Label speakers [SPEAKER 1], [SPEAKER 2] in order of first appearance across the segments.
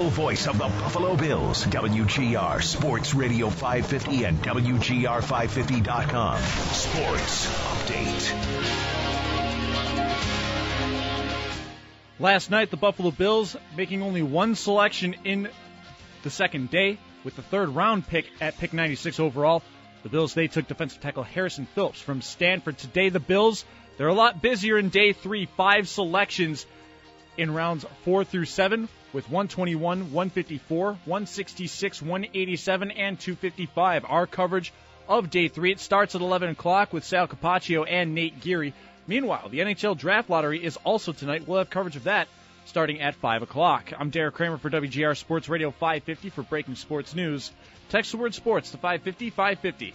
[SPEAKER 1] Voice of the Buffalo Bills, WGR Sports Radio 550 and WGR550.com. Sports Update.
[SPEAKER 2] Last night, the Buffalo Bills making only one selection in the second day with the third round pick at pick 96 overall. The Bills, they took defensive tackle Harrison Phillips from Stanford. Today, the Bills, they're a lot busier in day three. Five selections in rounds four through seven with 121, 154, 166, 187, and 255. Our coverage of day three. It starts at 11 o'clock with Sal Capaccio and Nate Geary. Meanwhile, the NHL Draft Lottery is also tonight. We'll have coverage of that starting at 5 o'clock. I'm Derek Kramer for WGR Sports Radio 550 for breaking sports news. Text the word sports to 550 550.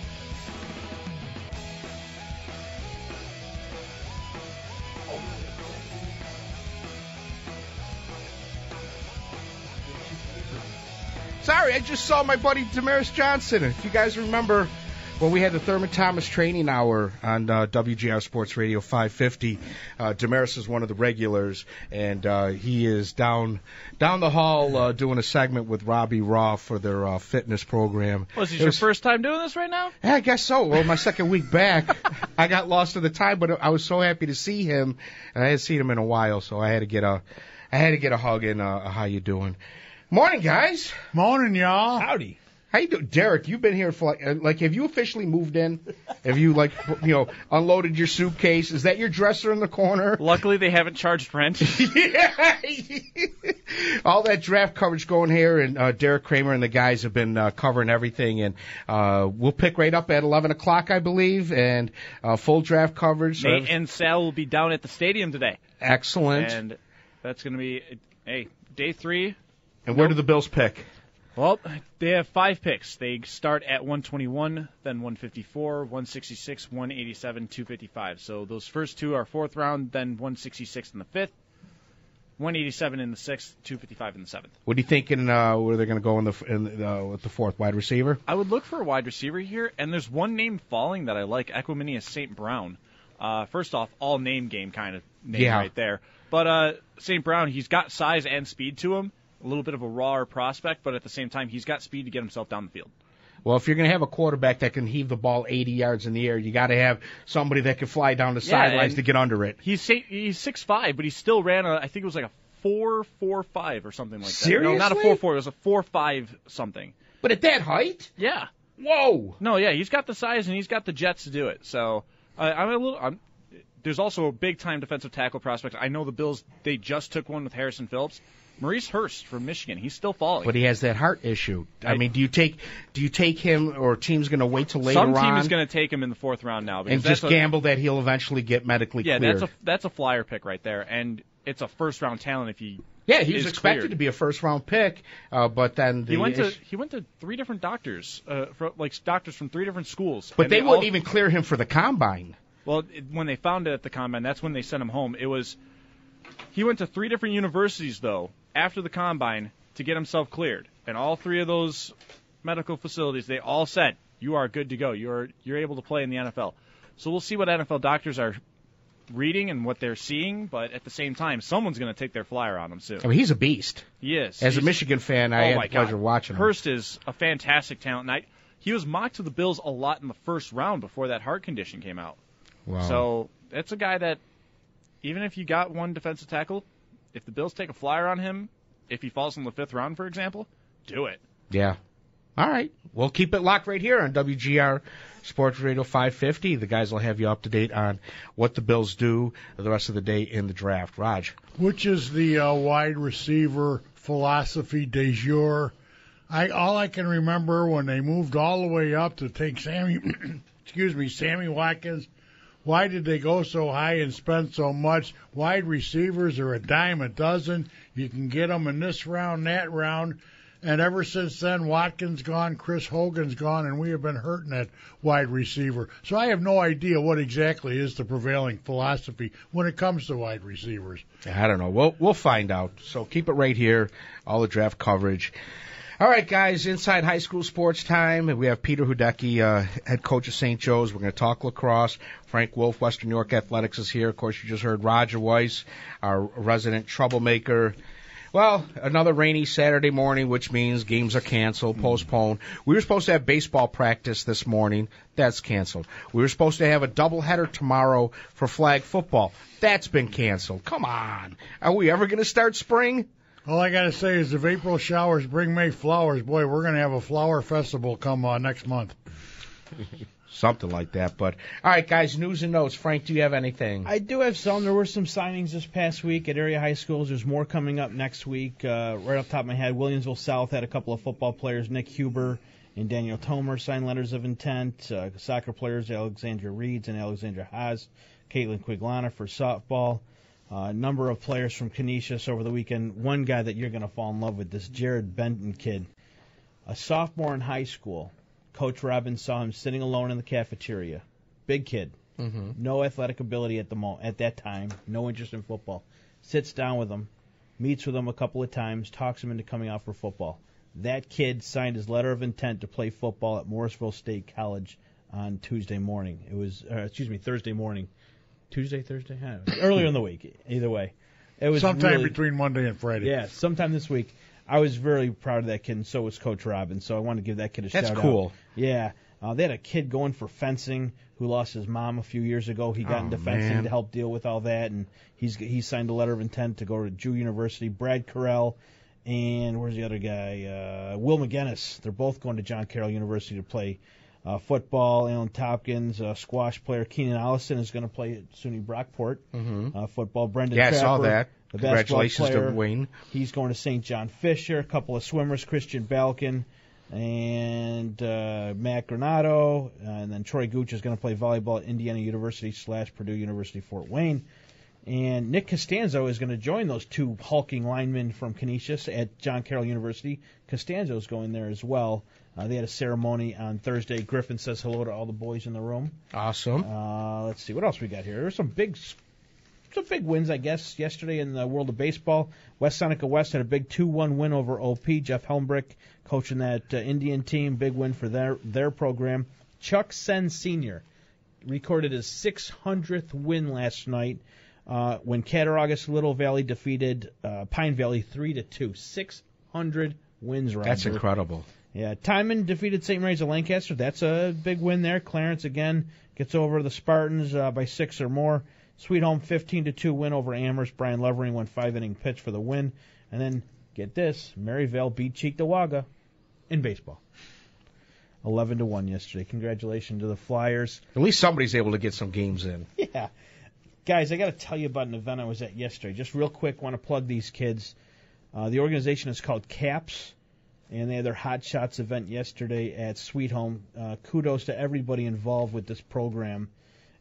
[SPEAKER 3] Sorry, I just saw my buddy Damaris Johnson. If you guys remember when we had the Thurman Thomas Training Hour on uh, WGR Sports Radio 550, uh, Damaris is one of the regulars, and uh, he is down down the hall uh, doing a segment with Robbie Raw for their uh, fitness program.
[SPEAKER 2] Was this
[SPEAKER 3] It
[SPEAKER 2] your
[SPEAKER 3] was-
[SPEAKER 2] first time doing this right now?
[SPEAKER 3] Yeah, I guess so. Well, my second week back, I got lost in the time, but I was so happy to see him, and I hadn't seen him in a while, so I had to get a, I had to get a hug and uh, how you doing? Morning, guys.
[SPEAKER 4] Morning, y'all.
[SPEAKER 3] Howdy. How you doing, Derek? You've been here for like, uh, like, have you officially moved in? Have you like, you know, unloaded your suitcase? Is that your dresser in the corner?
[SPEAKER 2] Luckily, they haven't charged rent.
[SPEAKER 3] yeah. All that draft coverage going here, and uh, Derek Kramer and the guys have been uh, covering everything, and uh, we'll pick right up at 11 o'clock, I believe, and uh, full draft coverage. So
[SPEAKER 2] Nate and Sal will be down at the stadium today.
[SPEAKER 3] excellent.
[SPEAKER 2] And that's going to be, hey, day three.
[SPEAKER 3] And where do the Bills pick?
[SPEAKER 2] Well, they have five picks. They start at 121, then 154, 166, 187, 255. So those first two are fourth round, then 166 in the fifth, 187 in the sixth, 255 in the seventh.
[SPEAKER 3] What are you thinking? Uh, where they're going to go in the in, uh, with the fourth wide receiver?
[SPEAKER 2] I would look for a wide receiver here, and there's one name falling that I like, Equanimeous St. Brown. Uh, first off, all name game kind of name
[SPEAKER 3] Yeah.
[SPEAKER 2] right there. But uh, St. Brown, he's got size and speed to him. A little bit of a rawer prospect, but at the same time, he's got speed to get himself down the field.
[SPEAKER 3] Well, if you're going to have a quarterback that can heave the ball 80 yards in the air, you got to have somebody that can fly down the
[SPEAKER 2] Yeah,
[SPEAKER 3] sidelines to get under it.
[SPEAKER 2] He's he's six five, but he still ran a I think it was like a four four five or something like that. No, not a
[SPEAKER 3] Seriously?
[SPEAKER 2] four four. It was a four five something.
[SPEAKER 3] But at that height,
[SPEAKER 2] Yeah.
[SPEAKER 3] whoa!
[SPEAKER 2] No, yeah, he's got the size and he's got the jets to do it. So uh, I'm a little. I'm, there's also a big time defensive tackle prospect. I know the Bills. They just took one with Harrison Phillips. Maurice Hurst from Michigan. He's still falling.
[SPEAKER 3] But he has that heart issue. I
[SPEAKER 2] I-
[SPEAKER 3] mean, do you take do you take him or team's going to wait till later
[SPEAKER 2] Some team
[SPEAKER 3] on
[SPEAKER 2] is going to take him in the fourth round now because
[SPEAKER 3] and just
[SPEAKER 2] a,
[SPEAKER 3] gamble that he'll eventually get medically
[SPEAKER 2] Yeah,
[SPEAKER 3] cleared?
[SPEAKER 2] Yeah, that's a that's a flyer pick right there, and it's a first round talent if he.
[SPEAKER 3] yeah, he was expected
[SPEAKER 2] cleared.
[SPEAKER 3] to be a first round pick, uh, but then the
[SPEAKER 2] He went to
[SPEAKER 3] ish-
[SPEAKER 2] he went to three different doctors, uh, for, like doctors from three different schools.
[SPEAKER 3] but they,
[SPEAKER 2] all-
[SPEAKER 3] wouldn't even clear him for the combine.
[SPEAKER 2] Well, it, when they found it at the combine, that's when they sent him home. It was he went to three different universities though after the combine to get himself cleared, and all three of those medical facilities they all said you are good to go. You're you're able to play in the NFL. So we'll see what NFL doctors are reading and what they're seeing, but at the same time, someone's going to take their flyer on him soon.
[SPEAKER 3] I mean, he's a beast.
[SPEAKER 2] He is.
[SPEAKER 3] As a Michigan fan, I
[SPEAKER 2] oh
[SPEAKER 3] had the pleasure
[SPEAKER 2] God.
[SPEAKER 3] watching him.
[SPEAKER 2] Hurst is a fantastic talent. And I, he was mocked to the Bills a lot in the first round before that heart condition came out.
[SPEAKER 3] Wow.
[SPEAKER 2] So that's a guy that, even if you got one defensive tackle, if the Bills take a flyer on him if he falls in the fifth round, for example, do it.
[SPEAKER 3] Yeah. All right. We'll keep it locked right here on WGR Sports Radio 550. The guys will have you up to date on what the Bills do the rest of the day in the draft. Raj.
[SPEAKER 5] Which is the uh, wide receiver philosophy de jour? I all I can remember when they moved all the way up to take Sammy, excuse me, Sammy Watkins. Why did they go so high and spend so much? Wide receivers are a dime a dozen. You can get them in this round, that round. And ever since then, Watkins gone, Chris Hogan's gone, and we have been hurting at wide receiver. So I have no idea what exactly is the prevailing philosophy when it comes to wide receivers.
[SPEAKER 3] I don't know. We'll we'll find out. So keep it right here. All the draft coverage. All right, guys. Inside high school sports time. We have Peter Hudecki, uh, head coach of St. Joe's. We're going to talk lacrosse. Frank Wolf, Western New York Athletics, is here. Of course, you just heard Roger Weiss, our resident troublemaker. Well, another rainy Saturday morning, which means games are canceled, postponed. We were supposed to have baseball practice this morning. That's canceled. We were supposed to have a doubleheader tomorrow for flag football. That's been canceled. Come on. Are we ever going to start spring?
[SPEAKER 5] All I got to say is if April showers bring May flowers, boy, we're going to have a flower festival come uh, next month.
[SPEAKER 3] Something like that. But all right, guys, news and notes. Frank, do you have anything?
[SPEAKER 6] I do have some. There were some signings this past week at area high schools. There's more coming up next week. Uh, right off the top of my head, Williamsville South had a couple of football players, Nick Huber and Daniel Tomer, signed letters of intent. Uh, soccer players, Alexandra Reeds and Alexandra Haas, Caitlin Quiglana for softball. A uh, number of players from Canisius over the weekend. One guy that you're going to fall in love with, this Jared Benton kid, a sophomore in high school Coach Robbins saw him sitting alone in the cafeteria. Big kid,
[SPEAKER 3] mm-hmm.
[SPEAKER 6] no athletic ability at the mo- at that time, no interest in football. Sits down with him, meets with him a couple of times, talks him into coming out for football. That kid signed his letter of intent to play football at Morrisville State College on Tuesday morning. It was, uh, excuse me, Thursday morning. Tuesday, Thursday, earlier in the week. Either way, it was
[SPEAKER 5] sometime
[SPEAKER 6] really,
[SPEAKER 5] between Monday and Friday.
[SPEAKER 6] Yeah, sometime this week. I was very proud of that kid, and so was Coach Robbins. So I wanted to give that kid a
[SPEAKER 3] That's
[SPEAKER 6] shout
[SPEAKER 3] cool.
[SPEAKER 6] out. Yeah, uh, they had a kid going for fencing who lost his mom a few years ago. He got
[SPEAKER 3] Oh,
[SPEAKER 6] into fencing
[SPEAKER 3] man.
[SPEAKER 6] to help deal with all that, and he's he signed a letter of intent to go to Jew University. Brad Carell and where's the other guy? Uh, Will McGinnis. They're both going to John Carroll University to play uh, football. Alan Tompkins, uh, squash player Keenan Allison is going to play at SUNY Brockport.
[SPEAKER 3] Mhm.
[SPEAKER 6] Uh, football. Brendan
[SPEAKER 3] Yeah, I saw that.
[SPEAKER 6] the
[SPEAKER 3] Congratulations to. Wayne.
[SPEAKER 6] He's going to St. John Fisher. A couple of swimmers, Christian Balkin and uh, Matt Granado, and then Troy Gooch is going to play volleyball at Indiana University slash Purdue University Fort Wayne. And Nick Costanzo is going to join those two hulking linemen from Canisius at John Carroll University. Costanzo is going there as well. Uh, they had a ceremony on Thursday. Griffin says hello to all the boys in the room.
[SPEAKER 3] Awesome.
[SPEAKER 6] Uh, let's see what else we got here. There's some big, some big wins, I guess, yesterday in the world of baseball. West Seneca West had a big 2-1 win over OP. Jeff Helmbrick coaching that uh, Indian team, big win for their their program. Chuck Sen Sr. recorded his 600th win last night uh, when Cattaraugus Little Valley defeated uh, Pine Valley three to two. 600 wins, Roger.
[SPEAKER 3] That's incredible.
[SPEAKER 6] Yeah, Timon defeated St. Mary's of Lancaster. That's a big win there. Clarence again gets over the Spartans uh, by six or more. Sweet Home 15 to two win over Amherst. Brian Levering went five inning pitch for the win, and then get this, Maryvale beat Cheektowaga in baseball. 11 to one yesterday. Congratulations to the Flyers.
[SPEAKER 3] At least somebody's able to get some games in.
[SPEAKER 6] Yeah. Guys, I got to tell you about an event I was at yesterday. Just real quick, want to plug these kids. Uh, the organization is called CAPS, and they had their Hot Shots event yesterday at Sweet Home. Uh, kudos to everybody involved with this program.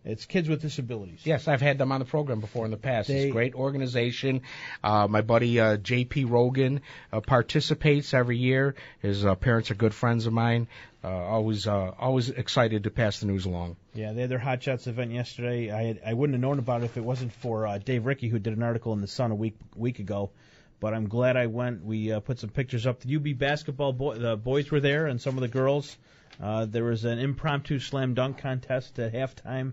[SPEAKER 6] It's kids with disabilities.
[SPEAKER 3] Yes, I've had them on the program before in the past.
[SPEAKER 6] They-
[SPEAKER 3] it's a great organization. Uh, my buddy uh, J.P. Rogan uh, participates every year. His uh, parents are good friends of mine. Uh, always, uh, always excited to pass the news along.
[SPEAKER 6] Yeah, they had their Hot Shots event yesterday. I had, I wouldn't have known about it if it wasn't for uh, Dave Ricky, who did an article in the Sun a week week ago. But I'm glad I went. We uh, put some pictures up. The UB basketball boy, the boys were there, and some of the girls. Uh, there was an impromptu slam dunk contest at halftime.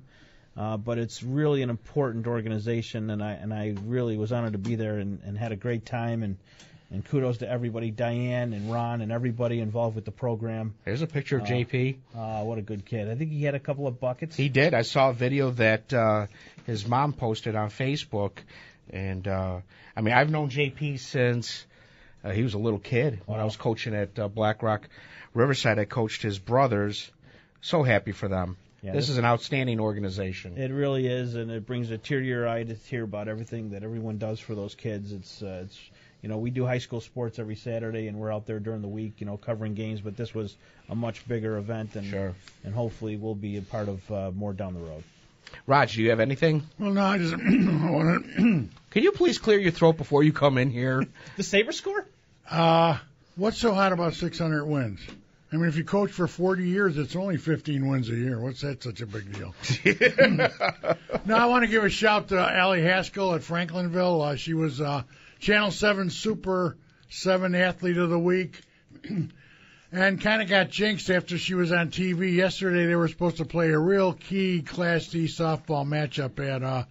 [SPEAKER 6] Uh, but it's really an important organization, and I and I really was honored to be there and, and had a great time. And and kudos to everybody, Diane and Ron and everybody involved with the program.
[SPEAKER 3] There's a picture of
[SPEAKER 6] Uh,
[SPEAKER 3] J.P.
[SPEAKER 6] Uh, what a good kid! I think he had a couple of buckets.
[SPEAKER 3] He did. I saw a video that uh, his mom posted on Facebook, and uh, I mean, I've known JP since Uh, he was a little kid when I was coaching at uh, Black Rock Riverside. I coached his brothers. So happy for them.
[SPEAKER 6] Yeah,
[SPEAKER 3] this is an outstanding organization.
[SPEAKER 6] It really is, and it brings a tear to your eye to hear about everything that everyone does for those kids. It's uh, it's you know we do high school sports every Saturday, and we're out there during the week, you know, covering games. But this was a much bigger event, and
[SPEAKER 3] Sure.
[SPEAKER 6] and hopefully we'll be a part of uh, more down the road.
[SPEAKER 3] Raj, do you have anything?
[SPEAKER 5] Well, no, I just want to.
[SPEAKER 3] Can you please clear your throat before you come in here?
[SPEAKER 6] The Saber score?
[SPEAKER 5] Uh, what's so hot about 600 wins? I mean, if you coach for 40 years, it's only 15 wins a year. What's that such a big deal? no, I want to give a shout to Allie Haskell at Franklinville. Uh, she was uh, Channel 7 Super 7 Athlete of the Week. And kind of got jinxed after she was on TV yesterday. They were supposed to play a real key Class D softball matchup at uh,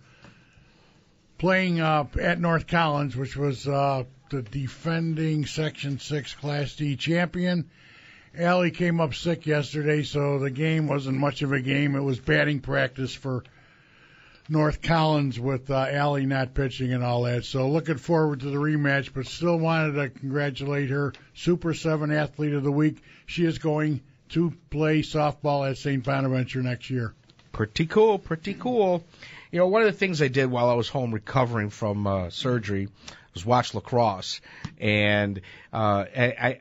[SPEAKER 5] playing uh, at North Collins, which was uh, the defending Section 6 Class D champion. Allie came up sick yesterday, so the game wasn't much of a game. It was batting practice for North Collins with uh, Allie not pitching and all that. So looking forward to the rematch, but still wanted to congratulate her Super 7 Athlete of the Week. She is going to play softball at St. Bonaventure next year.
[SPEAKER 3] Pretty cool, pretty cool. You know, one of the things I did while I was home recovering from uh, surgery was watch lacrosse, and uh, I,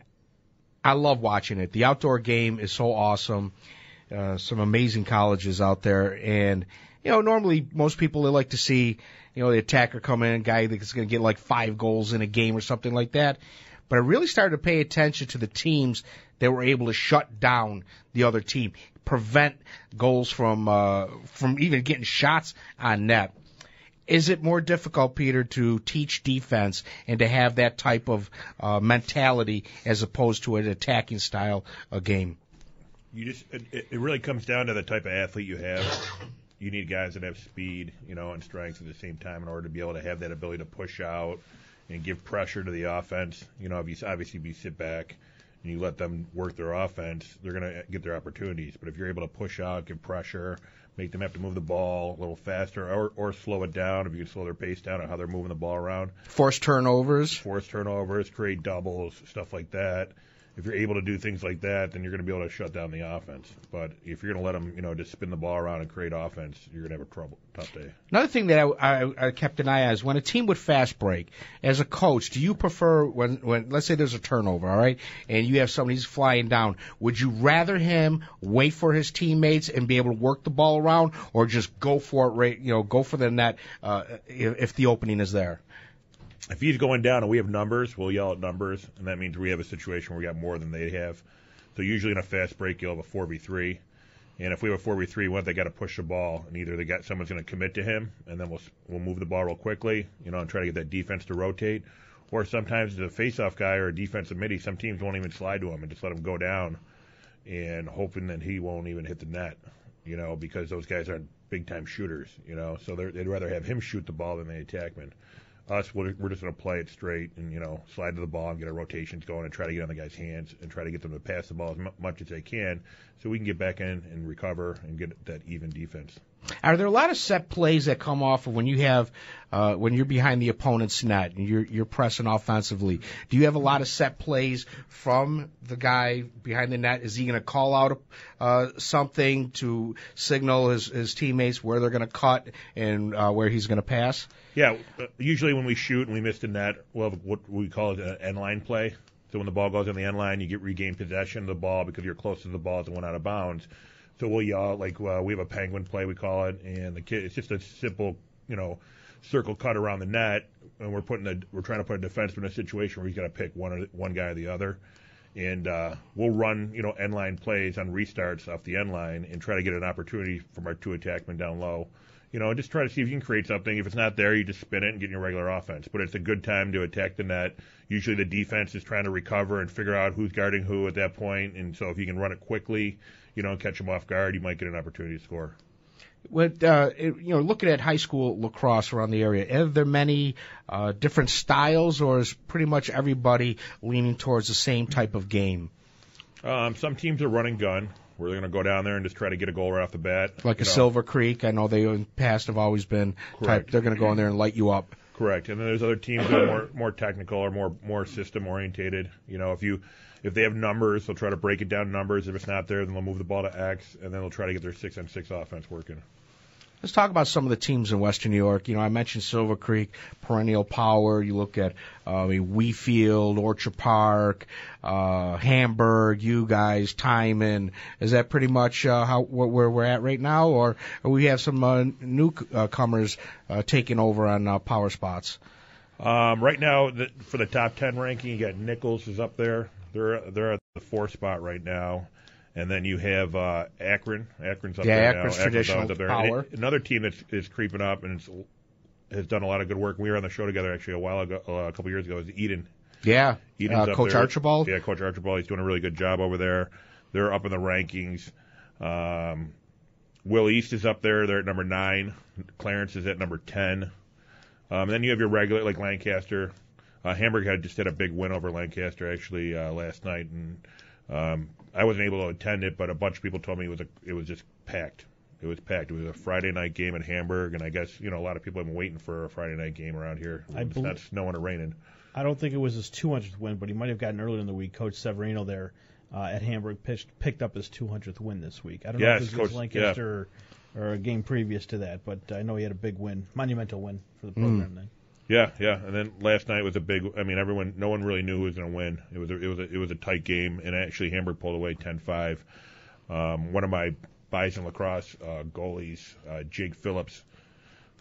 [SPEAKER 3] I love watching it. The outdoor game is so awesome. Uh, some amazing colleges out there, and you know, normally most people they like to see you know the attacker come in, guy that's going to get like five goals in a game or something like that. But I really started to pay attention to the teams that were able to shut down the other team, prevent goals from uh, from even getting shots on net. Is it more difficult, Peter, to teach defense and to have that type of uh, mentality as opposed to an attacking style of game?
[SPEAKER 4] You just it, it really comes down to the type of athlete you have. You need guys that have speed, you know, and strength at the same time in order to be able to have that ability to push out and give pressure to the offense. You know, if you obviously if you sit back and you let them work their offense, they're going to get their opportunities. But if you're able to push out, give pressure, make them have to move the ball a little faster, or or slow it down if you can slow their pace down on how they're moving the ball around,
[SPEAKER 3] force turnovers.
[SPEAKER 4] force turnovers, create doubles, stuff like that. If you're able to do things like that, then you're going to be able to shut down the offense. But if you're going to let them, you know, just spin the ball around and create offense, you're going to have a trouble, tough day.
[SPEAKER 3] Another thing that I, I, I kept an eye on is when a team would fast break. As a coach, do you prefer when when let's say there's a turnover, all right, and you have somebody who's flying down? Would you rather him wait for his teammates and be able to work the ball around, or just go for it, right? You know, go for the net uh, if, if the opening is there.
[SPEAKER 4] If he's going down and we have numbers, we'll yell at numbers, and that means we have a situation where we got more than they have. So usually in a fast break, you'll have a 4v3. And if we have a 4v3, one, they got to push the ball, and either they got someone's going to commit to him, and then we'll we'll move the ball real quickly, you know, and try to get that defense to rotate. Or sometimes the face-off guy or a defensive midi, some teams won't even slide to him and just let him go down, and hoping that he won't even hit the net, you know, because those guys aren't big-time shooters, you know, so they'd rather have him shoot the ball than the attackman us, we're, we're just going to play it straight and, you know, slide to the ball and get our rotations going and try to get on the guy's hands and try to get them to pass the ball as mu- much as they can so we can get back in and recover and get that even defense.
[SPEAKER 3] Are there a lot of set plays that come off of when you have uh, when you're behind the opponent's net and you're you're pressing offensively? Do you have a lot of set plays from the guy behind the net? Is he going to call out uh, something to signal his, his teammates where they're going to cut and uh, where he's going to pass?
[SPEAKER 4] Yeah, uh, usually when we shoot and we miss the net, we'll have what we call an end line play. So when the ball goes in the end line, you get regain possession of the ball because you're close to the ball as it went out of bounds. So we'll yell like uh, we have a penguin play we call it, and the kid it's just a simple you know circle cut around the net, and we're putting the we're trying to put a defenseman in a situation where he's got to pick one or one guy or the other, and uh, we'll run you know end line plays on restarts off the end line and try to get an opportunity from our two attackmen down low. You know, just try to see if you can create something. If it's not there, you just spin it and get your regular offense. But it's a good time to attack the net. Usually the defense is trying to recover and figure out who's guarding who at that point. And so if you can run it quickly, you know, and catch them off guard, you might get an opportunity to score.
[SPEAKER 3] With uh, you know, looking at high school lacrosse around the area, are there many uh, different styles, or is pretty much everybody leaning towards the same type of game,
[SPEAKER 4] Um, some teams are running gun, where they're going to go down there and just try to get a goal right off the bat.
[SPEAKER 3] like
[SPEAKER 4] you
[SPEAKER 3] a
[SPEAKER 4] know.
[SPEAKER 3] Silver Creek? I know they in the past have always been type.
[SPEAKER 4] Correct.
[SPEAKER 3] They're going to go in there and light you up.
[SPEAKER 4] Correct. And then there's other teams that are more more technical or more more system orientated. You know, if you if they have numbers, they'll try to break it down numbers. If it's not there, then they'll move the ball to X, and then they'll try to get their six on six offense working.
[SPEAKER 3] Let's talk about some of the teams in Western New York. You know, I mentioned Silver Creek, Perennial Power. You look at uh, Wheatfield, Orchard Park, uh, Hamburg. You guys, Timon. Is that pretty much uh, how where we're at right now, or, or we have some uh, newcomers uh, taking over on uh, power spots?
[SPEAKER 4] Um, right now, the, for the top ten ranking, you got Nichols is up there. They're they're at the fourth spot right now. And then you have uh, Akron. Akron's up
[SPEAKER 3] yeah,
[SPEAKER 4] there
[SPEAKER 3] Akron's
[SPEAKER 4] now.
[SPEAKER 3] traditional
[SPEAKER 4] Akron's up there.
[SPEAKER 3] power.
[SPEAKER 4] It, another team that's is creeping up and it's, has done a lot of good work. We were on the show together actually a while ago, uh, a couple years ago. Is Eden.
[SPEAKER 3] Yeah,
[SPEAKER 4] Eden's
[SPEAKER 3] uh, Coach
[SPEAKER 4] there.
[SPEAKER 3] Archibald.
[SPEAKER 4] Yeah, Coach Archibald. He's doing a really good job over there. They're up in the rankings. Um, Will East is up there. They're at number nine. Clarence is at number ten. Um, then you have your regular like Lancaster. Uh, Hamburg had just had a big win over Lancaster actually uh, last night, and um, I wasn't able to attend it, but a bunch of people told me it was a, it was just packed. It was packed. It was a Friday night game in Hamburg, and I guess you know a lot of people have been waiting for a Friday night game around here.
[SPEAKER 6] I
[SPEAKER 4] it's
[SPEAKER 6] bel-
[SPEAKER 4] not snowing or raining.
[SPEAKER 6] I don't think it was his 200th win, but he might have gotten earlier in the week. Coach Severino there uh, at Hamburg pitched, picked up his 200th win this week. I don't know if it was
[SPEAKER 4] Coach-
[SPEAKER 6] Lancaster or, or a game previous to that, but I know he had a big win, monumental win for the program then.
[SPEAKER 4] Yeah, yeah. And then last night was a big. I mean, everyone, no one really knew who was going to win. It was a, it was a, it was a tight game, and actually Hamburg pulled away 10-5. Um, one of my Bison lacrosse uh, goalies, uh, Jake Phillips,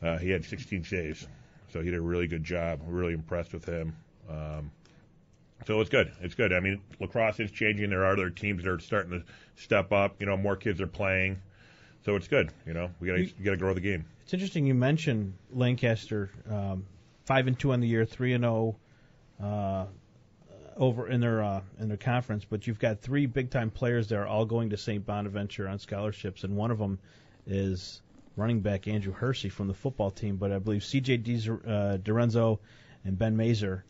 [SPEAKER 4] uh, he had 16 saves, so he did a really good job. We're really impressed with him. Um, so it's good. It's good. I mean, lacrosse is changing. There are other teams that are starting to step up. You know, more kids are playing, so it's good. You know, we got to got to grow the game.
[SPEAKER 6] It's interesting you mentioned Lancaster, um, five and two on the year, three and zero uh, over in their uh, in their conference. But you've got three big time players there, are all going to St. Bonaventure on scholarships, and one of them is running back Andrew Hersey from the football team. But I believe C.J. Uh, Dorenzo and Ben Mazer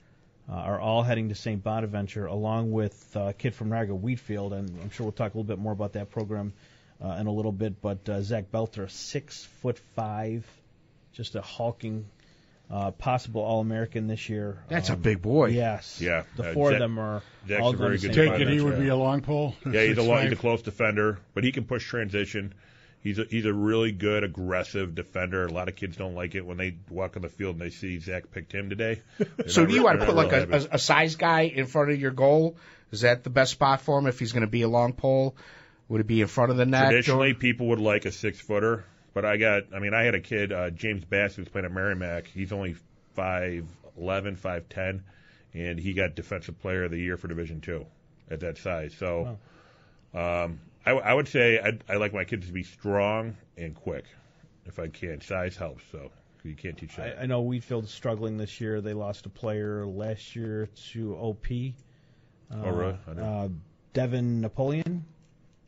[SPEAKER 6] uh, are all heading to St. Bonaventure, along with uh, a kid from Niagara Wheatfield, and I'm sure we'll talk a little bit more about that program uh, in a little bit. But uh, Zach Belter, six foot five, just a hulking, uh, possible All-American this year.
[SPEAKER 3] That's a
[SPEAKER 6] Um,
[SPEAKER 3] big boy.
[SPEAKER 6] Yes.
[SPEAKER 4] Yeah,
[SPEAKER 6] The
[SPEAKER 4] uh,
[SPEAKER 6] four
[SPEAKER 4] Zach-
[SPEAKER 6] of them are
[SPEAKER 4] Zach's
[SPEAKER 6] all
[SPEAKER 4] a very
[SPEAKER 6] going to
[SPEAKER 4] good
[SPEAKER 5] Take it, he would be a long pole.
[SPEAKER 4] Yeah, he's a lo- he's a close defender, but he can push transition. He's a, he's a really good aggressive defender. A lot of kids don't like it when they walk on the field and they see Zach picked him today.
[SPEAKER 3] So
[SPEAKER 4] not
[SPEAKER 3] do you want to put like a, a, a size guy in front of your goal? Is that the best spot for him if he's going to be a long pole? Would it be in front of the net?
[SPEAKER 4] Traditionally, people would like a six footer, but I got. I mean, I had a kid, uh, James Bass, who's playing at Merrimack. He's only five eleven, five ten, and he got Defensive Player of the Year for Division Two at that size. So, um, I, w- I would say I'd, I like my kids to be strong and quick, if I can. Size helps, so you can't teach that.
[SPEAKER 6] I, I know Wheatfield's struggling this year. They lost a player last year to OP. Uh,
[SPEAKER 4] Oh, really?
[SPEAKER 6] Uh, Devin Napoleon.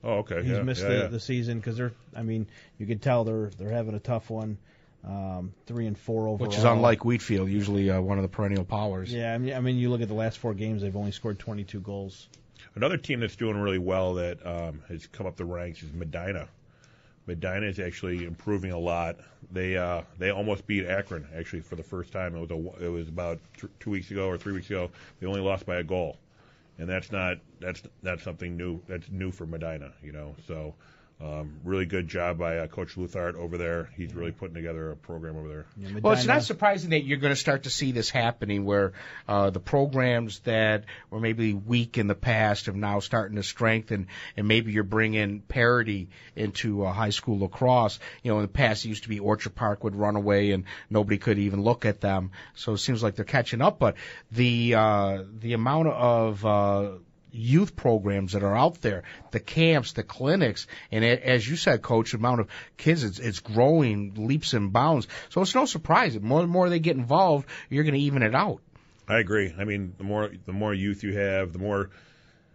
[SPEAKER 4] Oh, okay.
[SPEAKER 6] He's
[SPEAKER 4] yeah,
[SPEAKER 6] missed
[SPEAKER 4] yeah,
[SPEAKER 6] the,
[SPEAKER 4] yeah.
[SPEAKER 6] the season because they're. I mean, you can tell they're they're having a tough one. Um, three and four overall.
[SPEAKER 3] which is unlike Wheatfield, usually uh, one of the perennial powers.
[SPEAKER 6] Yeah, I mean, I mean, you look at the last four games; they've only scored 22 goals.
[SPEAKER 4] Another team that's doing really well that um, has come up the ranks is Medina. Medina is actually improving a lot. They uh, they almost beat Akron actually for the first time. It was a, it was about th- two weeks ago or three weeks ago. They only lost by a goal, and that's not that's that's something new. That's new for Medina, you know. So um, really good job by uh, Coach Luthart over there. He's really putting together a program over there.
[SPEAKER 6] Yeah,
[SPEAKER 3] Well, it's not surprising that you're going to start to see this happening where uh, the programs that were maybe weak in the past are now starting to strengthen, and maybe you're bringing parity into uh, high school lacrosse. You know, in the past, it used to be Orchard Park would run away and nobody could even look at them. So it seems like they're catching up. But the uh, the amount of uh, youth programs that are out there, the camps, the clinics, and as you said, Coach, the amount of kids, it's, it's growing leaps and bounds. So it's no surprise. The more and more they get involved, you're going to even it out.
[SPEAKER 4] I agree. I mean, the more the more youth you have, the more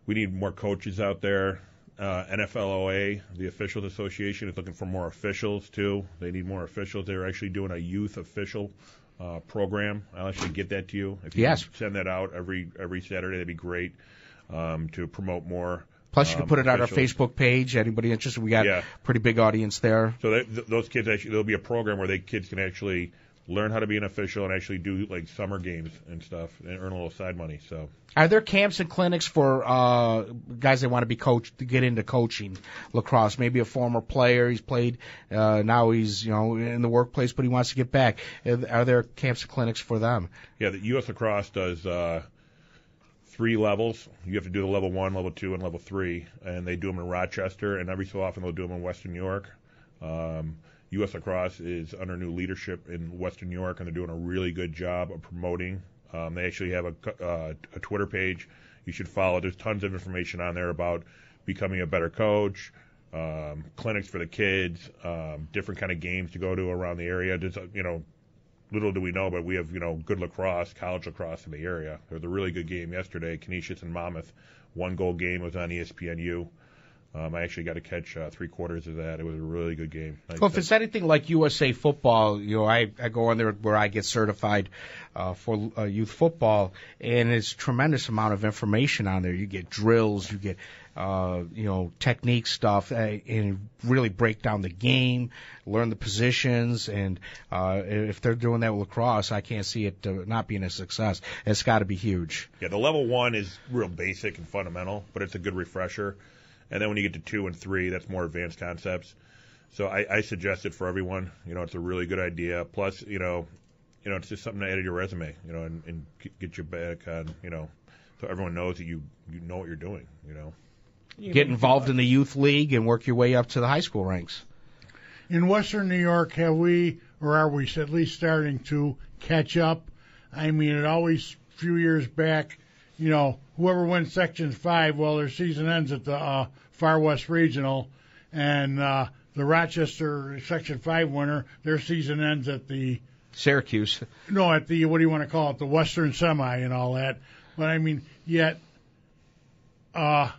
[SPEAKER 4] we need more coaches out there. Uh, NFLOA, the Officials Association, is looking for more officials too. They need more officials. They're actually doing a youth official uh, program. I'll actually get that to you. If you
[SPEAKER 3] Yes.
[SPEAKER 4] send that out every every Saturday, that'd be great um, to promote more.
[SPEAKER 3] Plus, you can put it on our
[SPEAKER 4] officials.
[SPEAKER 3] Facebook page. Anybody interested? We got
[SPEAKER 4] Yeah.
[SPEAKER 3] a pretty big audience there.
[SPEAKER 4] So that, th- those kids actually, there'll be a program where they kids can actually learn how to be an official and actually do like summer games and stuff and earn a little side money. So
[SPEAKER 3] Are there camps and clinics for uh, guys that want to be coached to get into coaching lacrosse? Maybe a former player, he's played, uh, now he's you know in the workplace, but he wants to get back. Are there camps and clinics for them?
[SPEAKER 4] yeah, the U.S. Lacrosse does uh, three levels. You have to do the level one, level two, and level three, and they do them in Rochester, and every so often they'll do them in Western New York. Um, U.S. Lacrosse is under new leadership in Western New York, and they're doing a really good job of promoting. Um, they actually have a, uh, a Twitter page you should follow. There's tons of information on there about becoming a better coach, um, clinics for the kids, um, different kind of games to go to around the area. There's, uh, you know, little do we know, but we have you know good lacrosse, college lacrosse in the area. There was a really good game yesterday, Canisius and Monmouth. One goal game was on ESPNU. Um, I actually got to catch uh, three quarters of that. It was a really good game. Nice
[SPEAKER 3] Well, if it's anything like USA football, you know, I, I go on there where I get certified uh, for uh, youth football, and it's tremendous amount of information on there. You get drills, you get, uh, you know, technique stuff, uh, and really break down the game, learn the positions, and uh, if they're doing that with lacrosse, I can't see it uh, not being a success. It's got to be huge.
[SPEAKER 4] Yeah, the level one is real basic and fundamental, but it's a good refresher. And then when you get to two and three, that's more advanced concepts. So I, I suggest it for everyone. You know, it's a really good idea. Plus, you know, you know, it's just something to add to your resume. You know, and, and get you back on. You know, so everyone knows that you you know what you're doing. You know.
[SPEAKER 3] Get involved in the youth league and work your way up to the high school ranks.
[SPEAKER 5] In Western New York, have we, or are we at least starting to catch up? I mean, it always, a few years back, you know, whoever wins Section 5, well, their season ends at the uh, Far West Regional, and uh, the Rochester Section 5 winner, their season ends at the,
[SPEAKER 3] Syracuse.
[SPEAKER 5] no, at the, what do you want to call it, the Western Semi and all that. But I mean, yet, uh,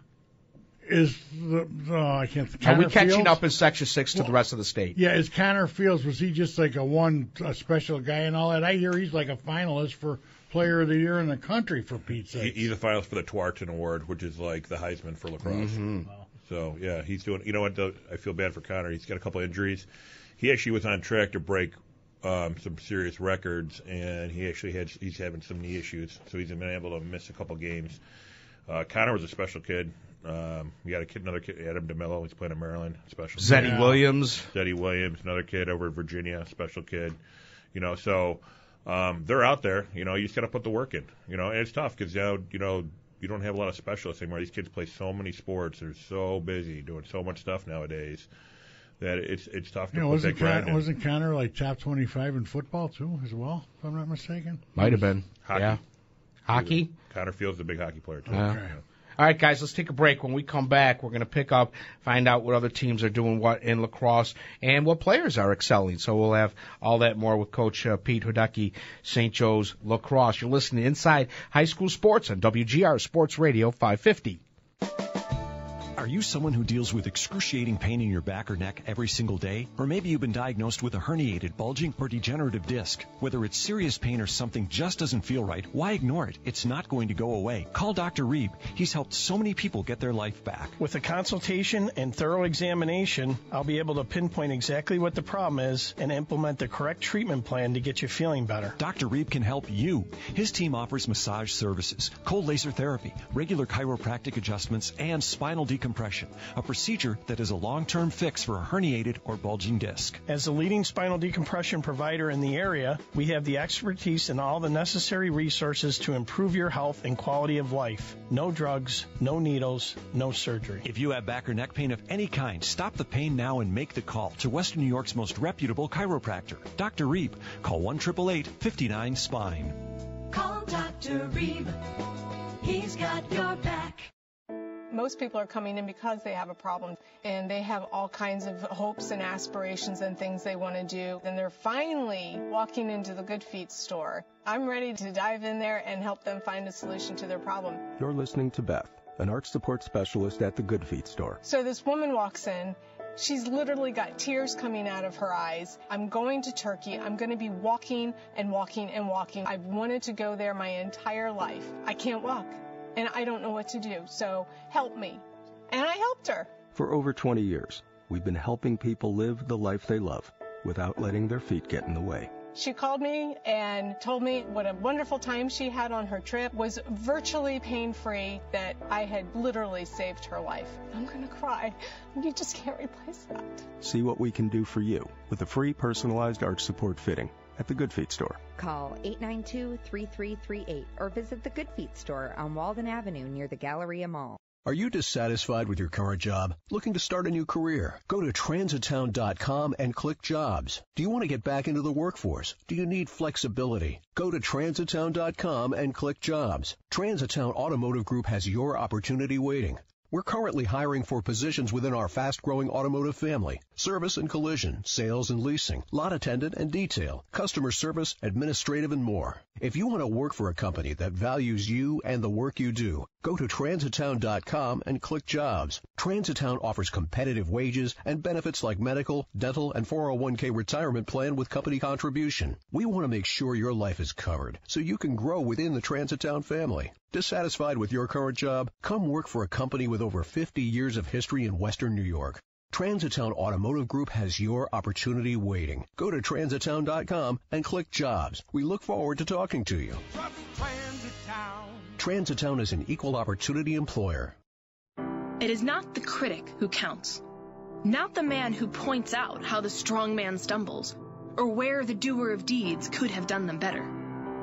[SPEAKER 5] is the, the I can't,
[SPEAKER 3] Are we catching
[SPEAKER 5] Fields?
[SPEAKER 3] up in Section 6 to the rest of the state?
[SPEAKER 5] Yeah, is Connor Fields was he just like a one a special guy and all that? I hear he's like a finalist for Player of the Year in the country for Pete's
[SPEAKER 4] He,
[SPEAKER 5] sake.
[SPEAKER 4] he's a finalist for the Tewaaraton Award, which is like the Heisman for lacrosse. So yeah, he's doing. You know what? Though, I feel bad for Connor. He's got a couple injuries. He actually was on track to break um, some serious records, and he actually had he's having some knee issues, so he's been able to miss a couple games. Uh, Connor was a special kid. Um, we got a kid, another kid, Adam DeMello. He's playing in Maryland. Special. kid.
[SPEAKER 3] Zeddy
[SPEAKER 5] Yeah.
[SPEAKER 3] Williams.
[SPEAKER 4] Eddie Williams, another kid over at Virginia, special kid. You know, so um, they're out there. You know, you just got to put the work in. You know, and it's tough because you know, you know, you don't have a lot of specialists anymore. These kids play so many sports. They're so busy doing so much stuff nowadays that it's it's tough to
[SPEAKER 5] You know,
[SPEAKER 4] put
[SPEAKER 5] wasn't
[SPEAKER 4] that grind
[SPEAKER 5] Con-
[SPEAKER 4] in.
[SPEAKER 5] wasn't Connor like top twenty five in football too as well? If I'm not mistaken.
[SPEAKER 3] Might have been.
[SPEAKER 4] Hockey.
[SPEAKER 3] Yeah. Hockey?
[SPEAKER 4] Connor Fields is a big hockey player too.
[SPEAKER 3] Yeah.
[SPEAKER 5] Okay.
[SPEAKER 3] All right, guys, let's take a break. When we come back, we're going to pick up, find out what other teams are doing what in lacrosse and what players are excelling. So we'll have all that more with Coach uh, Pete Hudecki, St. Joe's Lacrosse. You're listening to Inside High School Sports on WGR Sports Radio 550.
[SPEAKER 7] Are you someone who deals with excruciating pain in your back or neck every single day? Or maybe you've been diagnosed with a herniated, bulging, or degenerative disc. Whether it's serious pain or something just doesn't feel right, why ignore it? It's not going to go away. Call Dr. Reeb. He's helped so many people get their life back.
[SPEAKER 8] With a consultation and thorough examination, I'll be able to pinpoint exactly what the problem is and implement the correct treatment plan to get you feeling better.
[SPEAKER 7] Dr. Reeb can help you. His team offers massage services, cold laser therapy, regular chiropractic adjustments, and spinal decompression, a procedure that is a long-term fix for a herniated or bulging disc.
[SPEAKER 8] As the leading spinal decompression provider in the area, we have the expertise and all the necessary resources to improve your health and quality of life. No drugs, no needles, no surgery.
[SPEAKER 7] If you have back or neck pain of any kind, stop the pain now and make the call to Western New York's most reputable chiropractor, Dr. Reeb. Call 1 59 Spine.
[SPEAKER 9] Call Dr. Reeb. He's got your back.
[SPEAKER 10] Most people are coming in because they have a problem and they have all kinds of hopes and aspirations and things they want to do. And they're finally walking into the Good Feet store. I'm ready to dive in there and help them find a solution to their problem.
[SPEAKER 11] You're listening to Beth, an arch support specialist at the Good Feet store.
[SPEAKER 10] So this woman walks in. She's literally got tears coming out of her eyes. I'm going to Turkey. I'm going to be walking and walking and walking. I've wanted to go there my entire life. I can't walk and I don't know what to do. So help me. And I helped her.
[SPEAKER 11] For over 20 years, we've been helping people live the life they love without letting their feet get in the way.
[SPEAKER 10] She called me and told me what a wonderful time she had on her trip, was virtually pain free, that I had literally saved her life. I'm going to cry. You just can't replace that.
[SPEAKER 11] See what we can do for you with a free personalized arch support fitting at the Good Feet store.
[SPEAKER 12] Call 892-3338 or visit the Good Feet store on Walden Avenue near the Galleria Mall.
[SPEAKER 7] Are you dissatisfied with your current job? Looking to start a new career? Go to transitowne.com and click jobs. Do you want to get back into the workforce? Do you need flexibility? Go to transitowne.com and click jobs. Transitowne Automotive Group has your opportunity waiting. We're currently hiring for positions within our fast-growing automotive family. Service and collision, sales and leasing, lot attendant and detail, customer service, administrative and more. If you want to work for a company that values you and the work you do, go to transitowne.com and click jobs. Transitowne offers competitive wages and benefits like medical, dental, and 401k retirement plan with company contribution. We want to make sure your life is covered so you can grow within the Transitowne family. Dissatisfied with your current job? Come work for a company with over 50 years of history in Western New York. Transitowne Automotive Group has your opportunity waiting. Go to transitowne.com and click jobs. We look forward to talking to you. Transitowne is an equal opportunity employer.
[SPEAKER 13] It is not the critic who counts, not the man who points out how the strong man stumbles, or where the doer of deeds could have done them better.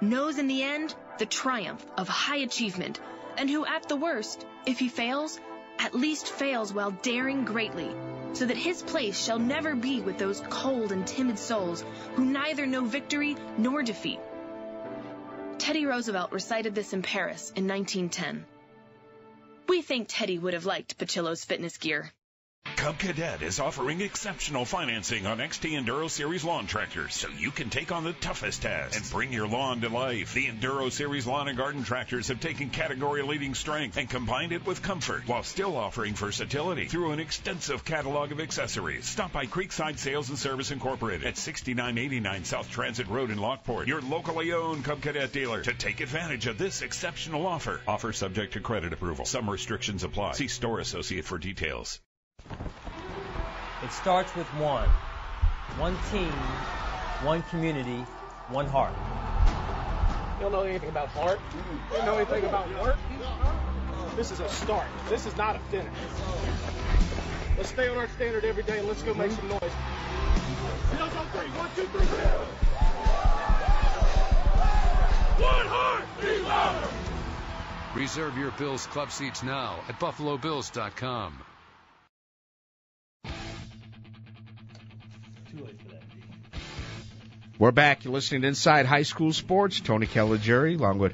[SPEAKER 13] knows in the end the triumph of high achievement, and who at the worst, if he fails, at least fails while daring greatly, so that his place shall never be with those cold and timid souls who neither know victory nor defeat. Teddy Roosevelt recited this in Paris in 1910. We think Teddy would have liked Pachillo's fitness gear.
[SPEAKER 14] Cub Cadet is offering exceptional financing on XT Enduro Series lawn tractors so you can take on the toughest tasks and bring your lawn to life. The Enduro Series lawn and garden tractors have taken category leading strength and combined it with comfort while still offering versatility through an extensive catalog of accessories. Stop by Creekside Sales and Service Incorporated at 6989 South Transit Road in Lockport, your locally owned Cub Cadet dealer, to take advantage of this exceptional offer. Offer subject to credit approval. Some restrictions apply. See store associate for details.
[SPEAKER 15] It starts with one. One team, one community, one heart.
[SPEAKER 16] You don't know anything about heart? You don't know anything about work? This is a start. This is not a finish. Let's stay on our standard every day and let's go make some noise. Bills on three. One, two, three. One heart, be louder.
[SPEAKER 17] Reserve your Bills club seats now at buffalobills.com.
[SPEAKER 3] We're back. You're listening to Inside High School Sports. Tony Caligiuri, along with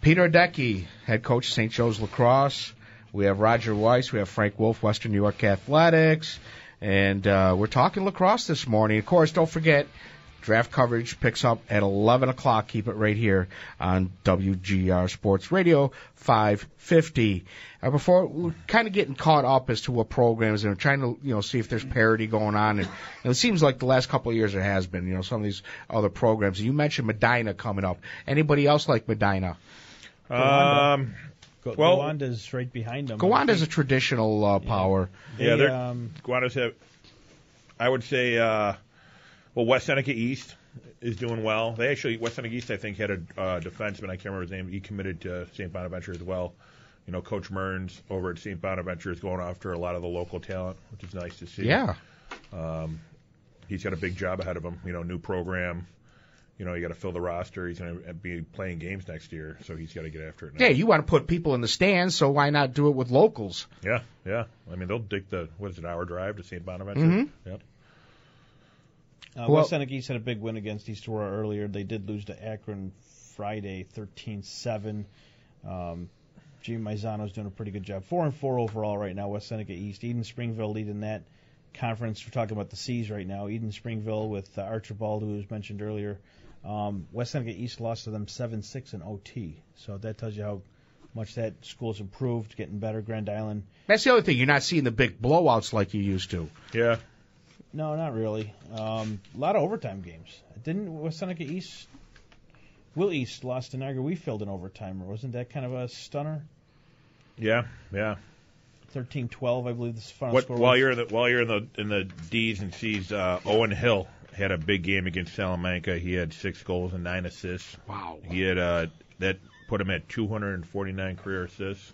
[SPEAKER 3] Peter Decky, head coach St. Joe's Lacrosse. We have Roger Weiss. We have Frank Wolf, Western New York Athletics. And uh, we're talking lacrosse this morning. Of course, don't forget, draft coverage picks up at 11 o'clock. Keep it right here on WGR Sports Radio 550. Uh, before we're kind of getting caught up as to what programs and we're trying to you know see if there's parity going on, and, and it seems like the last couple of years there has been. You know some of these other programs. You mentioned Medina coming up. Anybody else like Medina?
[SPEAKER 4] Um,
[SPEAKER 6] Go,
[SPEAKER 4] well-
[SPEAKER 6] Gowanda's right behind them.
[SPEAKER 3] Gowanda's a traditional uh, power.
[SPEAKER 4] yeah,
[SPEAKER 6] They,
[SPEAKER 4] they're
[SPEAKER 6] um,
[SPEAKER 4] Guanas have. I would say, uh, well, West Seneca East is doing well. They actually West Seneca East, I think, had a uh, defenseman. I can't remember his name. He committed to St. Bonaventure as well. You know, Coach Mearns over at St. Bonaventure is going after a lot of the local talent, which is nice to see.
[SPEAKER 3] Yeah.
[SPEAKER 4] Um, he's got a big job ahead of him. You know, new program. You know, you got to fill the roster. He's going to be playing games next year, so he's got to get after it. Now.
[SPEAKER 3] Yeah, you want to put people in the stands, so why not do it with locals?
[SPEAKER 4] Yeah, yeah. I mean, they'll dig the what is it, hour drive to St. Bonaventure.
[SPEAKER 3] Mhm.
[SPEAKER 4] Yep.
[SPEAKER 6] Uh,
[SPEAKER 3] Well-
[SPEAKER 6] West Seneca East had a big win against East Aurora earlier. They did lose to Akron Friday, 13-7. Um, Jimmy Maizano's doing a pretty good job. Four and four overall right now. West Seneca East, Eden Springville leading that conference. We're talking about the C's right now. Eden Springville with uh, Archibald, who was mentioned earlier, Um, West Seneca East lost to them 7-6 in OT. So that tells you how much that school's improved, getting better. Grand Island.
[SPEAKER 3] That's the other thing. You're not seeing the big blowouts like you used to.
[SPEAKER 4] Yeah.
[SPEAKER 6] No, not really. Um, a lot of overtime games. Didn't West Seneca East? Will East lost to Niagara Wheatfield in overtime, or wasn't that kind of a stunner?
[SPEAKER 4] Yeah, yeah.
[SPEAKER 6] 13-12, I believe this final
[SPEAKER 4] What,
[SPEAKER 6] score
[SPEAKER 4] while
[SPEAKER 6] was.
[SPEAKER 4] you're in the while you're in the in the D's and C's, uh, Owen Hill had a big game against Salamanca. He had six goals and nine assists.
[SPEAKER 3] Wow.
[SPEAKER 4] He had uh, that put him at 249 career assists.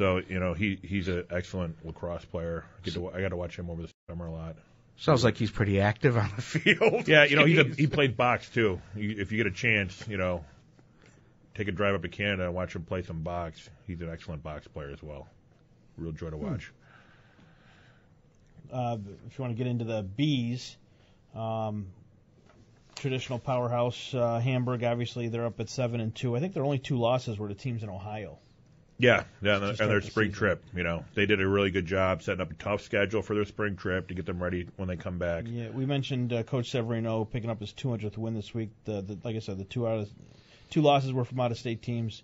[SPEAKER 4] So you know he he's an excellent lacrosse player. I, get to, I got to watch him over the summer a lot.
[SPEAKER 3] Sounds like he's pretty active on the field.
[SPEAKER 4] Yeah, you know he's a, he played box too. If you get a chance, you know, take a drive up to Canada and watch him play some box. He's an excellent box player as well. Real joy to watch.
[SPEAKER 6] uh, if you want to get into the B's, um, traditional powerhouse uh, Hamburg. Obviously, they're up at seven and two. I think their only two losses were to teams in Ohio.
[SPEAKER 4] Yeah, yeah, and, and their spring
[SPEAKER 6] season.
[SPEAKER 4] trip. You know, they did a really good job setting up a tough schedule for their spring trip to get them ready when they come back.
[SPEAKER 6] Yeah, we mentioned uh, Coach Severino picking up his 200th win this week. The, the like I said, the two out of two losses were from out of state teams,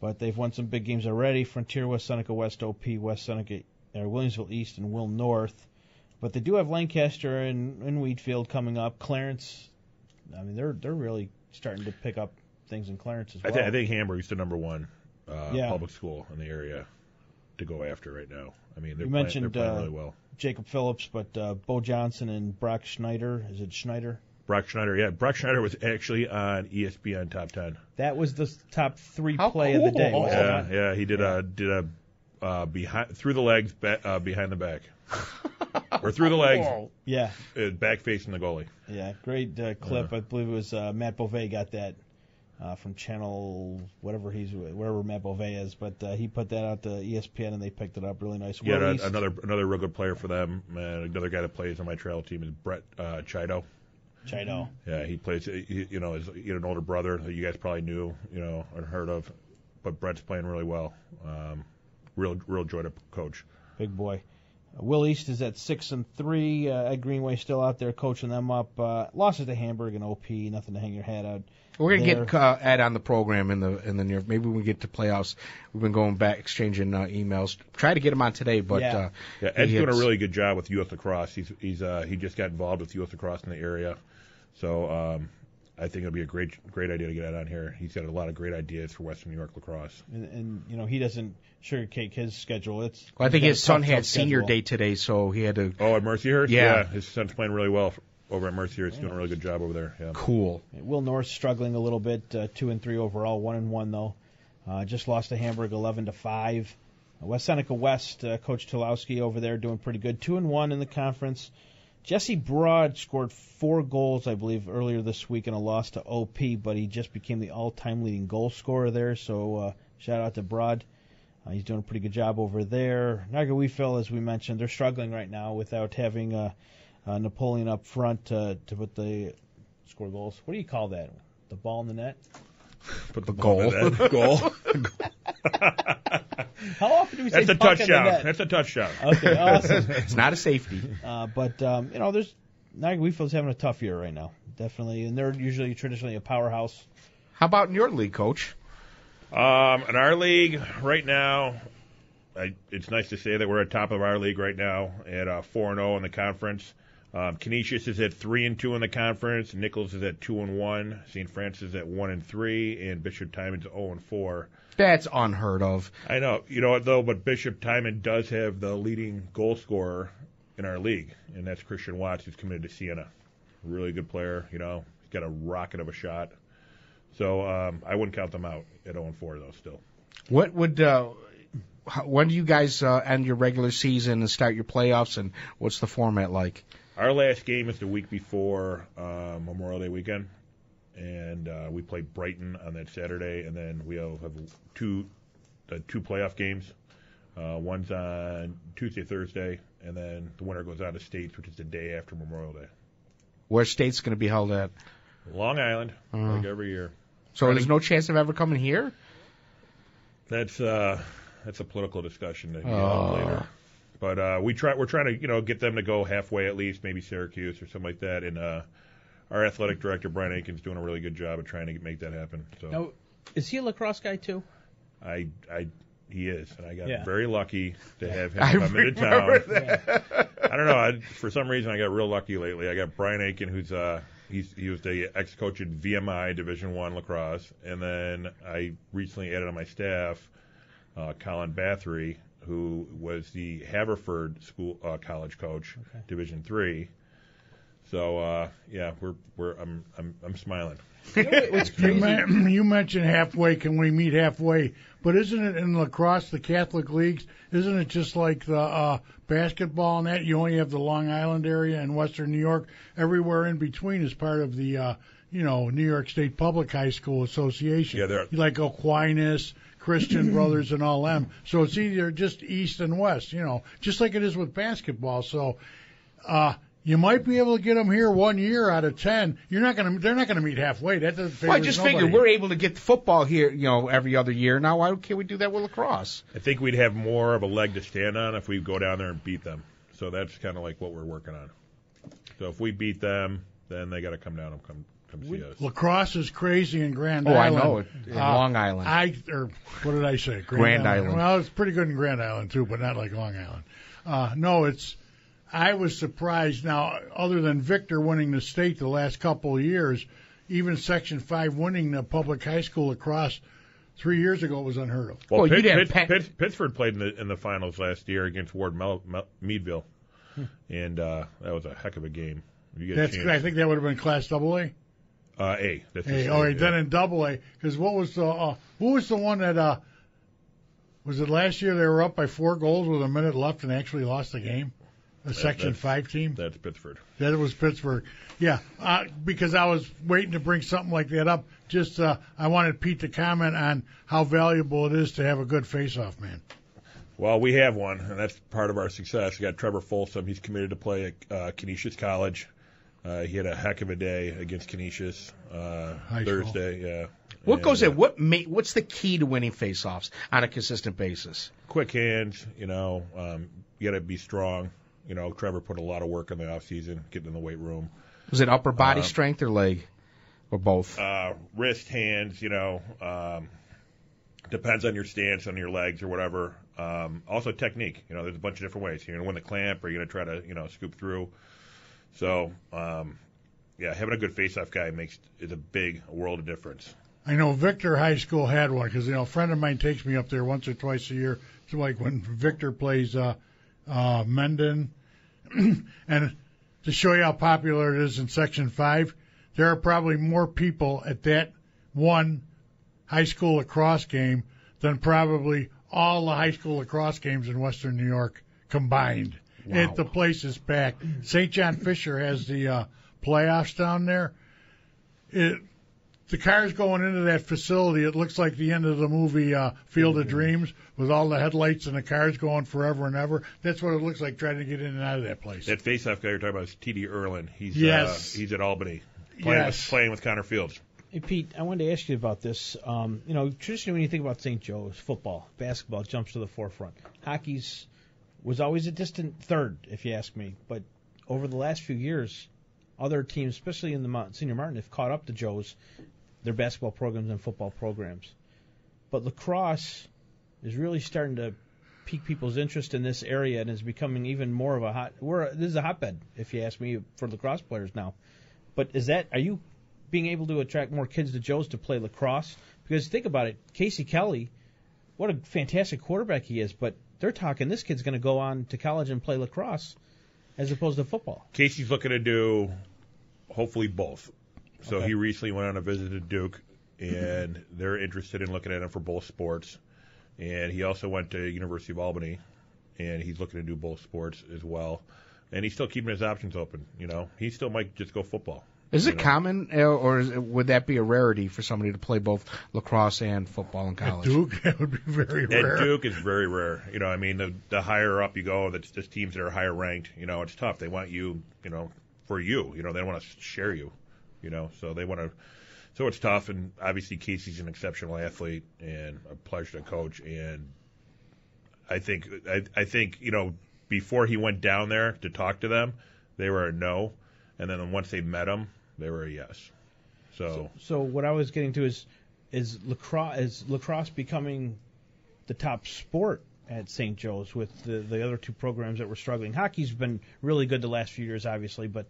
[SPEAKER 6] but they've won some big games already. Frontier West, Seneca West, OP West, Seneca, uh, Williamsville East, and Will North. But they do have Lancaster and, and Wheatfield coming up. Clarence, I mean, they're they're really starting to pick up things in Clarence as
[SPEAKER 4] I,
[SPEAKER 6] well.
[SPEAKER 4] th- I think Hamburg's the number one uh,
[SPEAKER 6] Yeah.
[SPEAKER 4] public school in the area to go after right now. I mean, they're,
[SPEAKER 6] you
[SPEAKER 4] playing,
[SPEAKER 6] mentioned
[SPEAKER 4] they're playing
[SPEAKER 6] uh,
[SPEAKER 4] really well.
[SPEAKER 6] Jacob Phillips, but uh, Bo Johnson and Brock Schneider. Is it Schneider?
[SPEAKER 4] Brock Schneider, yeah, Brock Schneider was actually on ESPN Top Ten.
[SPEAKER 6] That was the top three
[SPEAKER 3] How
[SPEAKER 6] play of the day.
[SPEAKER 3] cool.
[SPEAKER 6] Was it
[SPEAKER 4] Yeah,
[SPEAKER 6] not?
[SPEAKER 4] yeah, he did a did a uh, behind through the legs, ba- uh, behind the back, or through the legs,
[SPEAKER 6] Yeah,
[SPEAKER 4] uh, back facing the goalie.
[SPEAKER 6] yeah, great uh, clip. I believe it was uh, Matt Bove got that uh, from channel whatever he's wherever Matt Bove is, but uh, he put that out to ESPN and they picked it up really nice.
[SPEAKER 4] Yeah, a- another another real good player for them. And another guy that plays on my trail team is Brett uh, Chido.
[SPEAKER 6] Chido.
[SPEAKER 4] Yeah, he plays. He, you know, is he had an older brother that you guys probably knew, you know, or heard of. But Brett's playing really well. Um, real, real joy to coach.
[SPEAKER 6] Big boy. Uh, Will East is at six and three. Uh, Ed Greenway still out there coaching them up. Uh, losses to Hamburg and OP. Nothing to hang your hat out.
[SPEAKER 3] We're gonna
[SPEAKER 6] there.
[SPEAKER 3] get uh, Ed on the program in the in the near. Maybe when we get to playoffs, we've been going back exchanging uh, emails. Try to get him on today, but
[SPEAKER 6] Yeah.
[SPEAKER 3] uh,
[SPEAKER 4] Yeah, Ed's doing a really good job with youth lacrosse. He's he's uh, he just got involved with youth lacrosse in the area, so um, I think it'll be a great great idea to get Ed on here. He's got a lot of great ideas for Western New York lacrosse.
[SPEAKER 6] And, and you know he doesn't sugarcake his schedule. It's
[SPEAKER 3] Well, I think his son had
[SPEAKER 6] tough
[SPEAKER 3] senior
[SPEAKER 6] schedule.
[SPEAKER 3] day today, so he had to.
[SPEAKER 4] Oh, at Mercyhurst,
[SPEAKER 3] Yeah.
[SPEAKER 4] his son's playing really well over at Mercyhurst. He's doing a really good job over there. Yeah.
[SPEAKER 3] Cool.
[SPEAKER 6] Will North struggling a little bit, uh, two and three overall, one and one though. Uh, just lost to Hamburg, eleven to five. West Seneca West, uh, Coach Tulowski over there doing pretty good, two and one in the conference. Jesse Broad scored four goals, I believe, earlier this week in a loss to OP, but he just became the all-time leading goal scorer there. So uh, shout out to Broad. Uh, he's doing a pretty good job over there. Niagara Wheatfield, as we mentioned, they're struggling right now without having uh, uh, Napoleon up front uh, to put the score goals. What do you call that? The ball in the net?
[SPEAKER 4] Put the
[SPEAKER 3] goal.
[SPEAKER 4] ball in the net. goal.
[SPEAKER 6] How often do we say
[SPEAKER 4] That's a
[SPEAKER 6] puck in the
[SPEAKER 4] touchdown.
[SPEAKER 6] net?
[SPEAKER 4] That's a touchdown.
[SPEAKER 6] Okay, awesome.
[SPEAKER 3] It's not a safety.
[SPEAKER 6] Uh, but um, you know, there's Niagara Wheatfield's having a tough year right now, definitely, and they're usually traditionally a powerhouse.
[SPEAKER 3] How about in your league, Coach?
[SPEAKER 4] Um, in our league right now, I, it's nice to say that we're at top of our league right now at uh, four and zero in the conference. Um, Canisius is at three and two in the conference. Nichols is at two and one. St. Francis is at one and three, and Bishop Timon's zero and four.
[SPEAKER 3] That's unheard of.
[SPEAKER 4] I know, you know what though, but Bishop Timon does have the leading goal scorer in our league, and that's Christian Watts, who's committed to Siena. Really good player, you know. He's got a rocket of a shot. So um, I wouldn't count them out at 0 and 4 though. Still,
[SPEAKER 3] What would uh, when do you guys uh, end your regular season and start your playoffs, and what's the format like?
[SPEAKER 4] Our last game is the week before uh, Memorial Day weekend, and uh, we play Brighton on that Saturday, and then we'll have two uh, two playoff games. Uh, one's on Tuesday, Thursday, and then the winner goes out of states, which is the day after Memorial Day.
[SPEAKER 3] Where state's going to be held at?
[SPEAKER 4] Long Island,
[SPEAKER 3] Uh.
[SPEAKER 4] like every year.
[SPEAKER 3] So there's no chance of ever coming here.
[SPEAKER 4] That's uh, that's a political discussion get
[SPEAKER 3] Oh.
[SPEAKER 4] later. But uh, we try we're trying to you know get them to go halfway at least, maybe Syracuse or something like that. And uh, our athletic director Brian Aiken's doing a really good job of trying to make that happen. So
[SPEAKER 6] Now, is he a lacrosse guy too?
[SPEAKER 4] I I he is, and I got
[SPEAKER 6] Yeah.
[SPEAKER 4] very lucky to have him
[SPEAKER 3] I
[SPEAKER 4] come into town.
[SPEAKER 3] that.
[SPEAKER 4] I don't know. I, for some reason, I got real lucky lately. I got Brian Aiken, who's uh he's he was the ex coach at VMI Division One lacrosse, and then I recently added on my staff uh, Colin Bathory, who was the Haverford school uh, college coach, Division Three. So uh, yeah, we're we're I'm I'm I'm smiling.
[SPEAKER 5] You, men- you mentioned halfway. Can we meet halfway? But isn't it in lacrosse, the Catholic leagues? Isn't it just like the uh, basketball and that? You only have the Long Island area and Western New York. Everywhere in between is part of the, uh, you know, New York State Public High School Association.
[SPEAKER 4] Yeah, they're-
[SPEAKER 5] like Aquinas, Christian Brothers, and all them. So it's either just east and west, you know, just like it is with basketball. So. Uh, you might be able to get them here one year out of ten. You're not gonna. They're not gonna meet halfway. That doesn't.
[SPEAKER 3] Well, I just
[SPEAKER 5] nobody.
[SPEAKER 3] figured we're able to get the football here, you know, every other year. Now, why can't we do that with lacrosse?
[SPEAKER 4] I think we'd have more of a leg to stand on if we go down there and beat them. So that's kind of like what we're working on. So if we beat them, then they got to come down and come come see us.
[SPEAKER 5] Lacrosse is crazy in Grand Island.
[SPEAKER 3] Oh, I know it. In Long Island.
[SPEAKER 5] I or what did I say?
[SPEAKER 3] Grand Island.
[SPEAKER 5] Well, it's pretty good in Grand Island too, but not like Long Island. Uh, no, it's. I was surprised. Now, other than Victor winning the state the last couple of years, even Section Five winning the public high school lacrosse three years ago was unheard of.
[SPEAKER 4] Well,
[SPEAKER 3] Well,
[SPEAKER 4] Pitt,
[SPEAKER 3] you'd have
[SPEAKER 4] Pitt,
[SPEAKER 3] Penn-
[SPEAKER 4] Pitt, Pittsford played in the in the finals last year against Ward Mel, Mel, Meadville, and uh, that was a heck of a game. You get
[SPEAKER 5] That's.
[SPEAKER 4] a.
[SPEAKER 5] I think that would have been Class Double A.
[SPEAKER 4] uh, A. That's the
[SPEAKER 5] all right,
[SPEAKER 4] yeah.
[SPEAKER 5] then in Double A, because what was the uh, what was the one that uh, was it last year? They were up by four goals with a minute left and actually lost the game. A Section Five team.
[SPEAKER 4] That's Pittsford.
[SPEAKER 5] That was Pittsford. Yeah, uh, because I was waiting to bring something like that up. Just uh, I wanted Pete to comment on how valuable it is to have a good face-off man.
[SPEAKER 4] Well, we have one, and that's part of our success. We got Trevor Folsom. He's committed to play at uh, Canisius College. Uh, he had a heck of a day against Canisius uh,
[SPEAKER 5] High school.
[SPEAKER 4] Thursday. Yeah.
[SPEAKER 3] What
[SPEAKER 4] And,
[SPEAKER 3] goes
[SPEAKER 4] uh,
[SPEAKER 3] in? What ma- What's the key to winning faceoffs on a consistent basis?
[SPEAKER 4] quick hands, you know, um, you got to be strong. You know, Trevor put a lot of work in the off season, getting in the weight room.
[SPEAKER 3] Was it upper body
[SPEAKER 4] Um,
[SPEAKER 3] strength or leg, or both?
[SPEAKER 4] Uh, wrist, hands, you know, um, depends on your stance, on your legs or whatever. Um, also technique. You know, there's a bunch of different ways. You're gonna win the clamp, or you're gonna try to, you know, scoop through. So, um, yeah, having a good face-off guy makes is a big world of difference.
[SPEAKER 5] I know Victor High School had one because you know a friend of mine takes me up there once or twice a year. It's like when Victor plays uh, uh, Mendon, and to show you how popular it is in Section Five, there are probably more people at that one high school lacrosse game than probably all the high school lacrosse games in Western New York combined. It, the place is packed. St. John Fisher has the uh, playoffs down there. It, the cars going into that facility, it looks like the end of the movie uh, Field of Dreams with all the headlights and the cars going forever and ever. That's what it looks like trying to get in and out of that place.
[SPEAKER 4] That face-off guy you're talking about is T.D. Ierlan. He's
[SPEAKER 5] Yes.
[SPEAKER 4] uh, he's at Albany playing,
[SPEAKER 5] Yes.
[SPEAKER 4] with, playing with Connor Fields.
[SPEAKER 6] Hey Pete, I wanted to ask you about this. Um, you know, traditionally when you think about St. Joe's, football, basketball jumps to the forefront. Hockey's was always a distant third, if you ask me. But over the last few years, other teams, especially in the Mount, Senior Martin, have caught up to Joe's, their basketball programs and football programs. But lacrosse is really starting to pique people's interest in this area and is becoming even more of a hot. We're this is a hotbed, if you ask me, for lacrosse players now. But is that are you being able to attract more kids to Joe's to play lacrosse? Because think about it, Casey Kelly, what a fantastic quarterback he is, but they're talking this kid's going to go on to college and play lacrosse as opposed to football.
[SPEAKER 4] Casey's looking to do hopefully both. So
[SPEAKER 6] Okay.
[SPEAKER 4] he recently went on a visit to Duke, and they're interested in looking at him for both sports. And he also went to University of Albany, and he's looking to do both sports as well. And he's still keeping his options open. You know, he still might just go football.
[SPEAKER 3] Is it
[SPEAKER 4] know.
[SPEAKER 3] common, or is it, would that be a rarity for somebody to play both lacrosse and football in college?
[SPEAKER 5] Duke, that would be very
[SPEAKER 4] At
[SPEAKER 5] rare.
[SPEAKER 4] Duke is very rare. You know, I mean, the the higher up you go, that's just teams that are higher ranked. You know, it's tough. They want you, you know, for you. You know, they don't want to share you. You know, so they want to. So it's tough, and obviously Casey's an exceptional athlete and a pleasure to coach. And I think I, I think you know before he went down there to talk to them, they were a no, and then once they met him, they were a yes. So,
[SPEAKER 6] So what I was getting to is is lacrosse is lacrosse becoming the top sport at St. Joe's with the the other two programs that were struggling. Hockey's been really good the last few years, obviously, but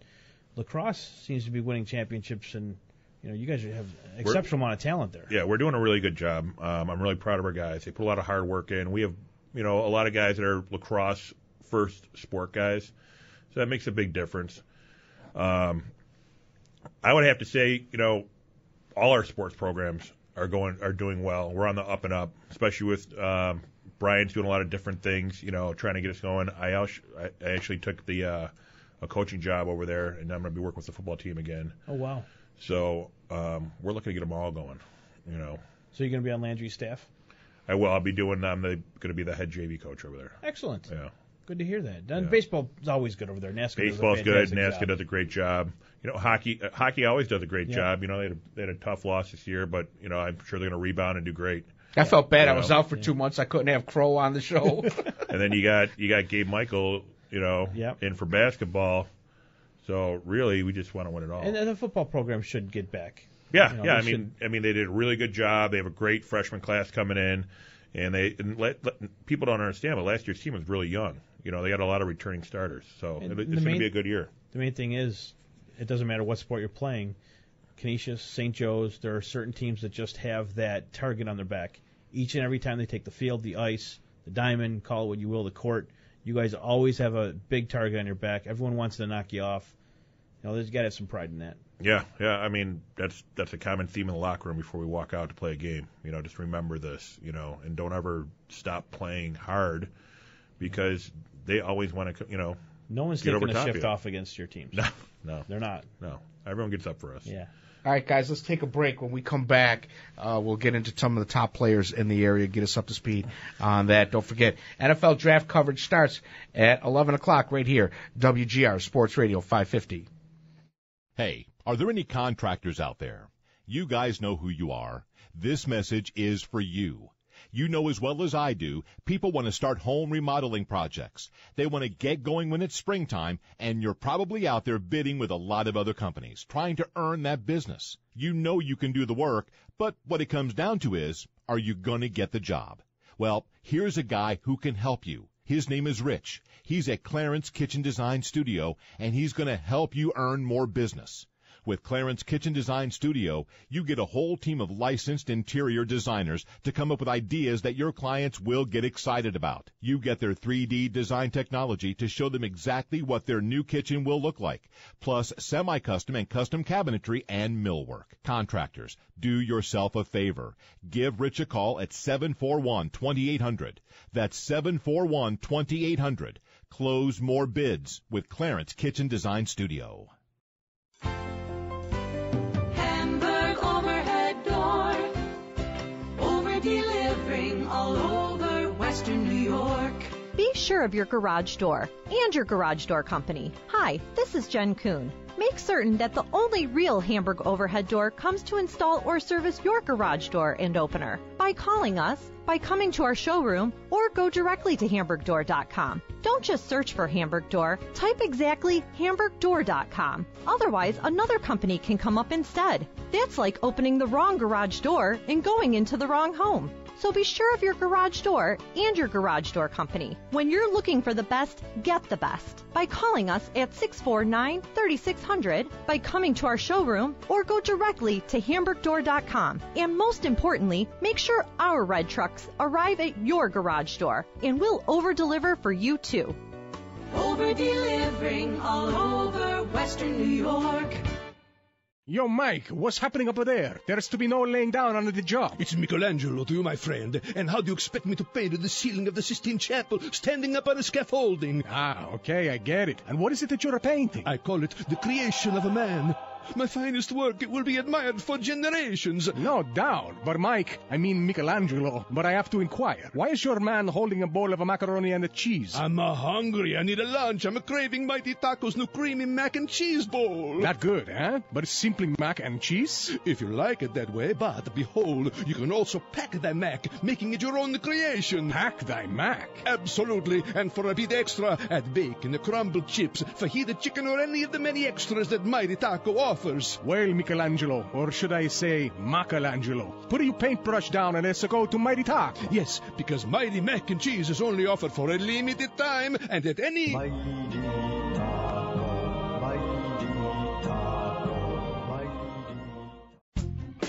[SPEAKER 6] lacrosse seems to be winning championships, and you know you guys have an exceptional amount of talent there.
[SPEAKER 4] yeah, we're doing a really good job. Um, I'm really proud of our guys. They put a lot of hard work in. We have, you know, a lot of guys that are lacrosse first sport guys, so that makes a big difference. Um, I would have to say, you know, all our sports programs are going are doing well. We're on the up and up, especially with um, Brian's doing a lot of different things, you know, trying to get us going. I, also, I actually took the uh, a coaching job over there, and I'm going to be working with the football team again.
[SPEAKER 6] Oh wow!
[SPEAKER 4] So um, we're looking to get them all going. You know,
[SPEAKER 6] So you're going to be on Landry's staff?
[SPEAKER 4] I will. I'll be doing. I'm the, going to be the head JV coach over there.
[SPEAKER 6] Excellent.
[SPEAKER 4] Yeah.
[SPEAKER 6] Good to hear that. And baseball's always good over there. NASCAR
[SPEAKER 4] Baseball's
[SPEAKER 6] does
[SPEAKER 4] good.
[SPEAKER 6] fantastic
[SPEAKER 4] NASCAR
[SPEAKER 6] job.
[SPEAKER 4] does a great job. You know, hockey uh, hockey always does a great
[SPEAKER 6] Yeah.
[SPEAKER 4] job. You know, they had, a, they had a tough loss this year, but you know, I'm sure they're going to rebound and do great.
[SPEAKER 3] I felt bad.
[SPEAKER 4] You
[SPEAKER 3] I was
[SPEAKER 4] know.
[SPEAKER 3] out for two months. I couldn't have Crow on the show.
[SPEAKER 4] and then you got you got Gabe Michael, you know, in for basketball. So really, we just want to win it all.
[SPEAKER 6] And, and the football program should get back.
[SPEAKER 4] Yeah,
[SPEAKER 6] You know,
[SPEAKER 4] yeah. I
[SPEAKER 6] they
[SPEAKER 4] mean, I mean, they did a really good job. They have a great freshman class coming in, and they and let, let people don't understand, but last year's team was really young. You know, they got a lot of returning starters, so it, it's going to be a good year.
[SPEAKER 6] The main thing is, it doesn't matter what sport you're playing. Canisius, St. Joe's, there are certain teams that just have that target on their back. Each and every time they take the field, the ice, the diamond, call it what you will, the court, you guys always have a big target on your back. Everyone wants to knock you off. You know, there's got to have some pride in that.
[SPEAKER 4] Yeah, yeah. I mean, that's that's a common theme in the locker room before we walk out to play a game. You know, just remember this. You know, and don't ever stop playing hard because they always want to. You know,
[SPEAKER 6] No one's
[SPEAKER 4] get over
[SPEAKER 6] taking a shift
[SPEAKER 4] of
[SPEAKER 6] off against your teams.
[SPEAKER 4] No, no,
[SPEAKER 6] they're not.
[SPEAKER 4] No, everyone gets up for us.
[SPEAKER 6] Yeah.
[SPEAKER 3] All right, guys, let's take a break. When we come back, uh, we'll get into some of the top players in the area, get us up to speed on that. Don't forget, NFL draft coverage starts at 11 o'clock right here, WGR Sports Radio 550.
[SPEAKER 18] Hey, are there any contractors out there? You guys know who you are. This message is for you. You know as well as I do, people want to start home remodeling projects. They want to get going when it's springtime, and you're probably out there bidding with a lot of other companies, trying to earn that business. You know you can do the work, but what it comes down to is, are you going to get the job? Well, here's a guy who can help you. His name is Rich. He's at Clarence Kitchen Design Studio, and he's going to help you earn more business. With Clarence Kitchen Design Studio, you get a whole team of licensed interior designers to come up with ideas that your clients will get excited about. You get their 3D design technology to show them exactly what their new kitchen will look like, plus semi-custom and custom cabinetry and millwork. Contractors, do yourself a favor. Give Rich a call at 741-2800. That's 741-2800. Close more bids with Clarence Kitchen Design Studio.
[SPEAKER 9] Western New York.
[SPEAKER 19] Be sure of your garage door and your garage door company. Hi, this is Jen Kuhn. Make certain that the only real Hamburg overhead door comes to install or service your garage door and opener by calling us, by coming to our showroom, or go directly to hamburgdoor.com. Don't just search for Hamburg Door, type exactly hamburgdoor.com. Otherwise, another company can come up instead. That's like opening the wrong garage door and going into the wrong home. So be sure of your garage door and your garage door company. When you're looking for the best, get the best by calling us at 649 3600, by coming to our showroom, or go directly to hamburgdoor.com. And most importantly, make sure our red trucks arrive at your garage door and we'll over deliver for you too.
[SPEAKER 9] Over delivering all over Western New York.
[SPEAKER 20] Yo, Mike, what's happening up there? There's to be no laying down under the job.
[SPEAKER 21] It's Michelangelo to you, my friend. And how do you expect me to paint the ceiling of the Sistine Chapel standing up on a scaffolding?
[SPEAKER 20] Ah, okay, I get it. And what is it that you're painting?
[SPEAKER 21] I call it the creation of a man. My finest work, it will be admired for generations.
[SPEAKER 20] No doubt. But Mike, I mean Michelangelo, but I have to inquire. Why is your man holding a bowl of macaroni and cheese?
[SPEAKER 21] I'm uh, hungry. I need a lunch. I'm craving Mighty Taco's new creamy mac and cheese bowl.
[SPEAKER 20] That good, eh? But it's simply mac and cheese?
[SPEAKER 21] If you like it that way, but behold, you can also pack thy mac, making it your own creation.
[SPEAKER 20] Pack thy mac?
[SPEAKER 21] Absolutely. And for a bit extra, add bacon, crumbled chips, fajita chicken, or any of the many extras that Mighty Taco offers.
[SPEAKER 20] Offers. Well, Michelangelo, or should I say Michelangelo, put your paintbrush down and let's go to Mighty Taco.
[SPEAKER 21] Yes, because Mighty Mac and Cheese is only offered for a limited time and at any.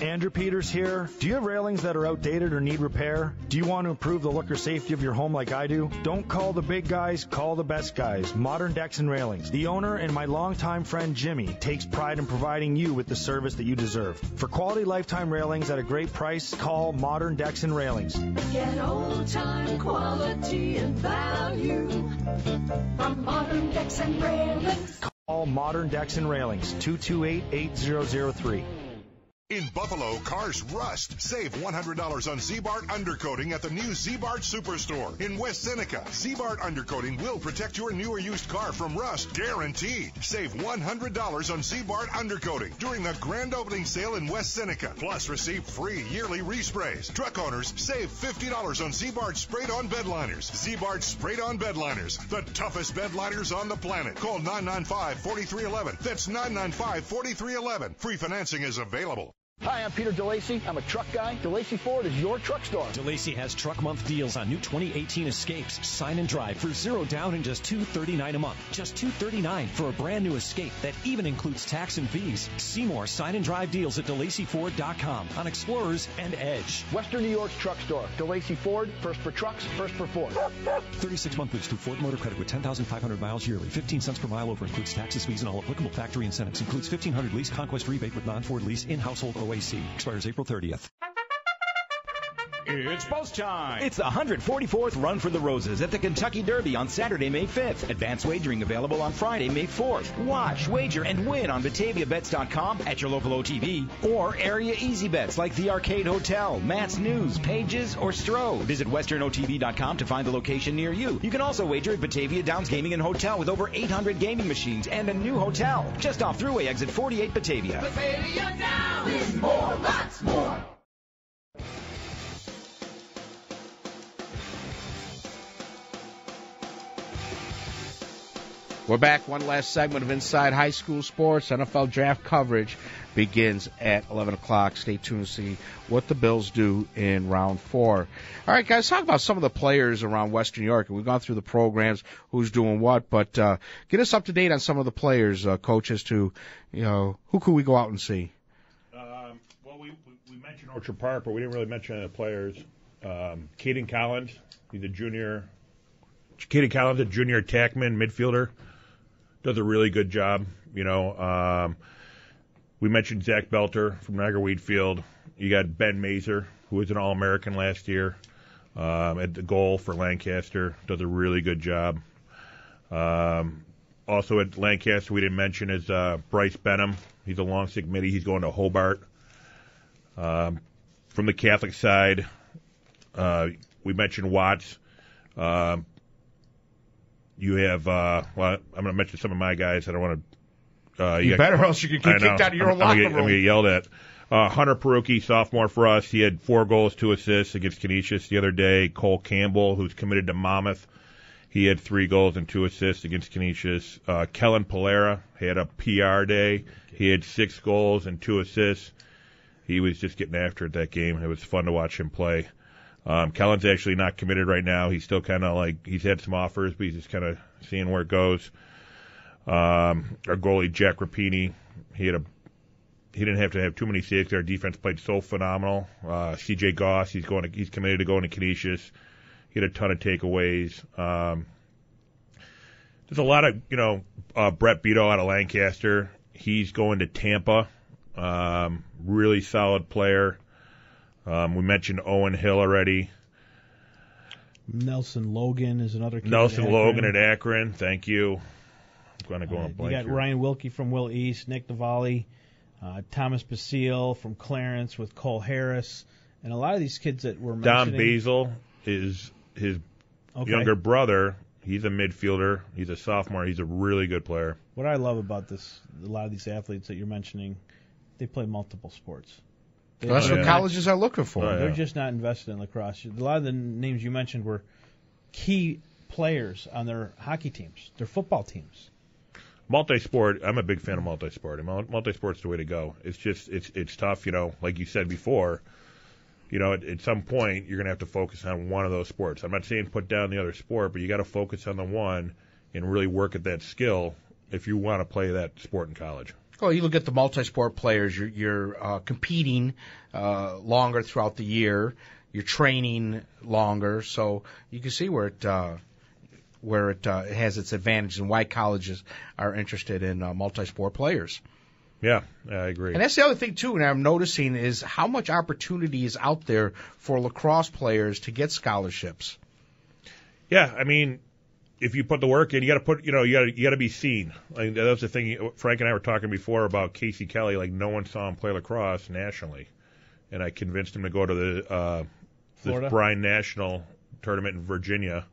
[SPEAKER 22] Andrew Peters here. Do you have railings that are outdated or need repair? Do you want to improve the look or safety of your home like I do? Don't call the big guys, call the best guys. Modern Decks and Railings. The owner and my longtime friend Jimmy takes pride in providing you with the service that you deserve. For quality lifetime railings at a great price, call Modern Decks and Railings.
[SPEAKER 9] Get old time quality and value from modern decks and railings.
[SPEAKER 22] Call Modern Decks and Railings 228 8003.
[SPEAKER 23] In Buffalo, cars rust. Save $100 on Z-Bart undercoating at the new Z-Bart Superstore. In West Seneca, Z-Bart undercoating will protect your new or used car from rust, guaranteed. Save $100 on Z-Bart undercoating during the grand opening sale in West Seneca. Plus, receive free yearly resprays. Truck owners save $50 on Z-Bart sprayed-on bed liners. Z-Bart sprayed-on bedliners, the toughest bedliners on the planet. Call 995-4311. That's 995-4311. Free financing is available.
[SPEAKER 24] Hi, I'm Peter DeLacy. I'm a truck guy. DeLacy Ford is your truck store.
[SPEAKER 25] DeLacy has truck month deals on new 2018 Escapes. Sign and drive for zero down and just 239 a month. Just 239 for a brand new Escape that even includes tax and fees. See more sign and drive deals at DeLacyFord.com on Explorers and Edge.
[SPEAKER 24] Western New York's truck store. DeLacy Ford, first for trucks, first for Ford.
[SPEAKER 25] 36 month lease through Ford Motor Credit with 10,500 miles yearly. 15 cents per mile over includes taxes, fees, and all applicable factory incentives. Includes 1500 lease conquest rebate with non-Ford lease in household OAC. Expires April 30th.
[SPEAKER 26] It's buzz time. It's the 144th Run for the Roses at the Kentucky Derby on Saturday, May 5th. Advanced wagering available on Friday, May 4th. Watch, wager, and win on BataviaBets.com at your local OTB or area easy bets like the Arcade Hotel, Matt's News, Pages, or Stro. Visit WesternOTB.com to find the location near you. You can also wager at Batavia Downs Gaming and Hotel with over 800 gaming machines and a new hotel just off Thruway Exit 48 Batavia.
[SPEAKER 9] Batavia Down is more, lots more.
[SPEAKER 3] We're back. One last segment of Inside High School Sports. NFL draft coverage begins at 11 o'clock. Stay tuned to see what the Bills do in round four. All right, guys, talk about some of the players around Western New York. We've gone through the programs, who's doing what, but uh, get us up to date on some of the players, uh, coaches, to, you know, who could we go out and see?
[SPEAKER 4] Um, well, we, we, mentioned Orchard Park, but we didn't really mention the players. Um, Caden Collins, he's a junior. Caden Collins, a junior attackman, midfielder, does a really good job. You know, um, we mentioned Zach Belter from Niagara Wheatfield. You got Ben Mazer, who was an All-American last year um, at the goal for Lancaster, does a really good job. Um, also at Lancaster, we didn't mention is uh, Bryce Benham. He's a long stick midi. He's going to Hobart. Um, from the Catholic side, uh, we mentioned Watts. Um, you have, uh, well, I'm going to mention some of my guys. That I don't want to. Uh,
[SPEAKER 3] You
[SPEAKER 4] got-
[SPEAKER 3] better, or else you could get kicked out of your
[SPEAKER 4] I'm,
[SPEAKER 3] own
[SPEAKER 4] I'm gonna
[SPEAKER 3] locker
[SPEAKER 4] I'm
[SPEAKER 3] room.
[SPEAKER 4] gonna get yelled at. Uh, Hunter Peruki, sophomore for us. He had four goals, two assists against Canisius the other day. Cole Campbell, who's committed to Monmouth, he had three goals and two assists against Canisius. Uh, Kellen Polera he had a PR day. He had six goals and two assists. He was just getting after it that game. It was fun to watch him play. Um, Kellen's actually not committed right now. He's still kind of like he's had some offers, but he's just kind of seeing where it goes. Um, our goalie Jack Rapini, he had a he didn't have to have too many saves. Our defense played so phenomenal. Uh, C.J. Goss, he's going to, he's committed to going to Canisius. He had a ton of takeaways. Um, there's a lot of you know uh, Brett Beto out of Lancaster. He's going to Tampa. Um, really solid player. Um, we mentioned Owen Hill already.
[SPEAKER 6] Nelson Logan is another kid.
[SPEAKER 4] Nelson
[SPEAKER 6] at
[SPEAKER 4] Logan at Akron. Thank you. I'm going to go on
[SPEAKER 6] Uh, You got
[SPEAKER 4] here.
[SPEAKER 6] Ryan Wilkie from Will East, Nick Navali, uh, Thomas Basile from Clarence with Cole Harris, and a lot of these kids that were
[SPEAKER 4] mentioned.
[SPEAKER 6] Don.
[SPEAKER 4] Basile is his
[SPEAKER 6] Okay.
[SPEAKER 4] younger brother. He's a midfielder. He's a sophomore. He's a really good player.
[SPEAKER 6] What I love about this, a lot of these athletes that you're mentioning, they play multiple sports. They-
[SPEAKER 3] That's what
[SPEAKER 6] not-
[SPEAKER 3] colleges are looking for.
[SPEAKER 4] Oh,
[SPEAKER 6] They're just not invested in lacrosse. A lot of the names you mentioned were key players on their hockey teams, their football teams.
[SPEAKER 4] multi-sport. I'm a big fan of multi-sport. I mean, multi-sport's the way to go. It's just it's it's tough, you know. Like you said before, you know, at, at some point you're gonna have to focus on one of those sports. I'm not saying put down the other sport, but you got to focus on the one and really work at that skill if you want to play that sport in college.
[SPEAKER 3] Well, you look at the multi-sport players. You're, you're uh, competing uh, longer throughout the year. You're training longer, so you can see where it uh, where it, uh, has its advantages and why colleges are interested in uh, multi-sport players.
[SPEAKER 4] Yeah, I agree.
[SPEAKER 3] And that's the other thing too, and I'm noticing is how much opportunity is out there for lacrosse players to get scholarships.
[SPEAKER 4] Yeah, I mean, if you put the work in, you got to put, you know, you got you got to be seen. Like that's the thing. Frank and I were talking before about Casey Kelly. Like no one saw him play lacrosse nationally, and I convinced him to go to the uh,
[SPEAKER 6] Florida?
[SPEAKER 4] this Brine National tournament in Virginia.